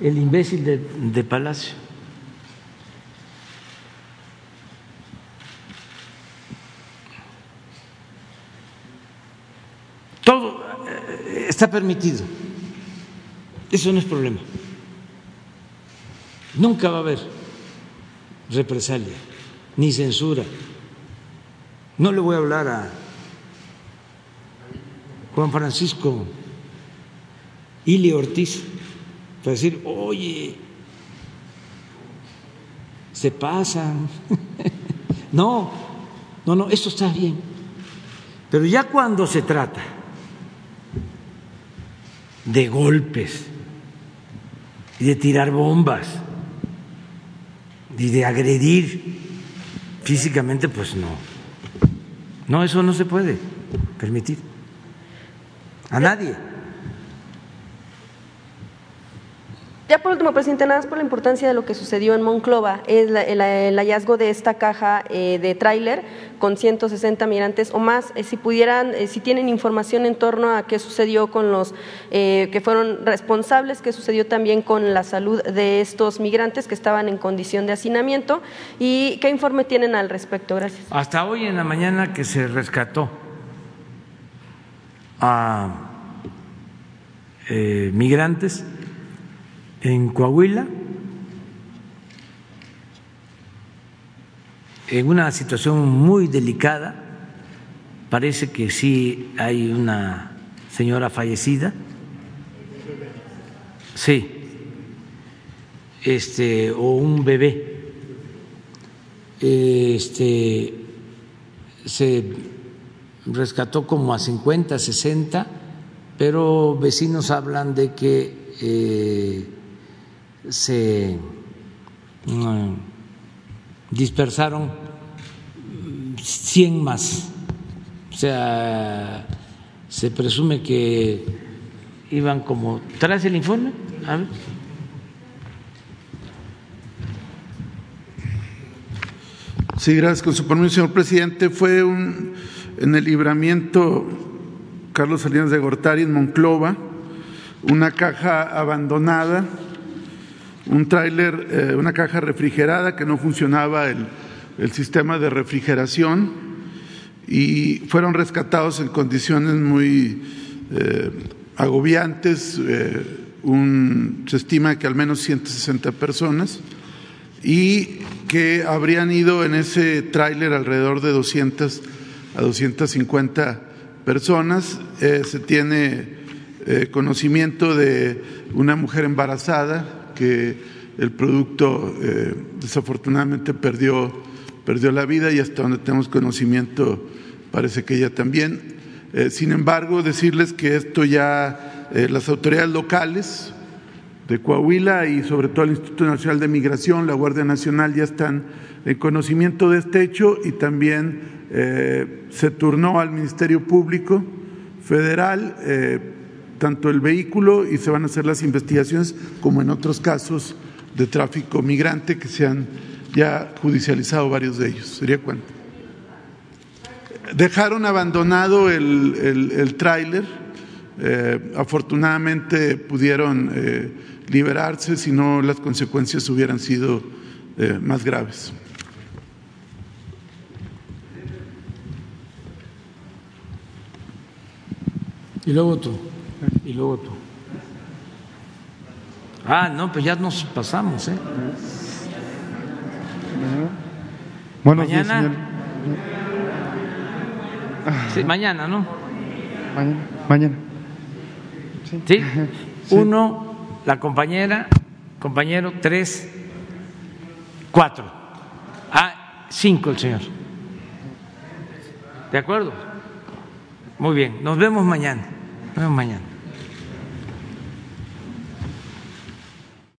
el imbécil de, de Palacio. Todo eh, está permitido. Eso no es problema. Nunca va a haber represalia ni censura. No le voy a hablar a Juan Francisco Ili Ortiz para decir, oye, se pasan. *laughs* no, no, no, esto está bien. Pero ya cuando se trata de golpes y de tirar bombas y de agredir físicamente, pues no. No, eso no se puede permitir a nadie. Ya por último, presidente, nada más por la importancia de lo que sucedió en Monclova, es el, hallazgo de esta caja eh, de tráiler con 160 migrantes o más. Eh, si pudieran, eh, si tienen información en torno a qué sucedió con los que fueron responsables, qué sucedió también con la salud de estos migrantes que estaban en condición de hacinamiento y qué informe tienen al respecto. Gracias. Hasta hoy en la mañana que se rescató a migrantes en Coahuila, en una situación muy delicada, parece que sí hay una señora fallecida, sí, este, o un bebé, este, se rescató como a 50, 60, pero vecinos hablan de que eh, se dispersaron 100 más. O sea, se presume que iban como... ¿Traes el informe? Sí, gracias. Con su permiso, señor presidente, fue un, en el libramiento Carlos Salinas de Gortari en Monclova, una caja abandonada un tráiler, eh, una caja refrigerada que no funcionaba el, sistema de refrigeración y fueron rescatados en condiciones muy eh, agobiantes. Eh, se estima que al menos 160 personas y que habrían ido en ese tráiler alrededor de 200 a 250 personas. Se tiene conocimiento de una mujer embarazada que el producto eh, desafortunadamente perdió, perdió la vida y hasta donde tenemos conocimiento parece que ella también. sin embargo, decirles que esto ya las autoridades locales, de Coahuila y sobre todo el Instituto Nacional de Migración, la Guardia Nacional ya están en conocimiento de este hecho y también eh, se turnó al Ministerio Público Federal eh, tanto el vehículo y se van a hacer las investigaciones como en otros casos de tráfico migrante que se han ya judicializado varios de ellos. Sería cuánto. Dejaron abandonado el, el, tráiler. Eh, afortunadamente pudieron liberarse, si no las consecuencias hubieran sido eh, más graves. Y luego tú, y luego tú. Ah, no, pues ya nos pasamos, ¿eh? Buenos mañana. días, Sí, mañana, ¿no? Mañana. Mañana. *laughs* ¿Sí? Uno la compañera, compañero, tres, cuatro. Ah, cinco el señor. ¿De acuerdo? Muy bien, nos vemos mañana. Nos vemos mañana.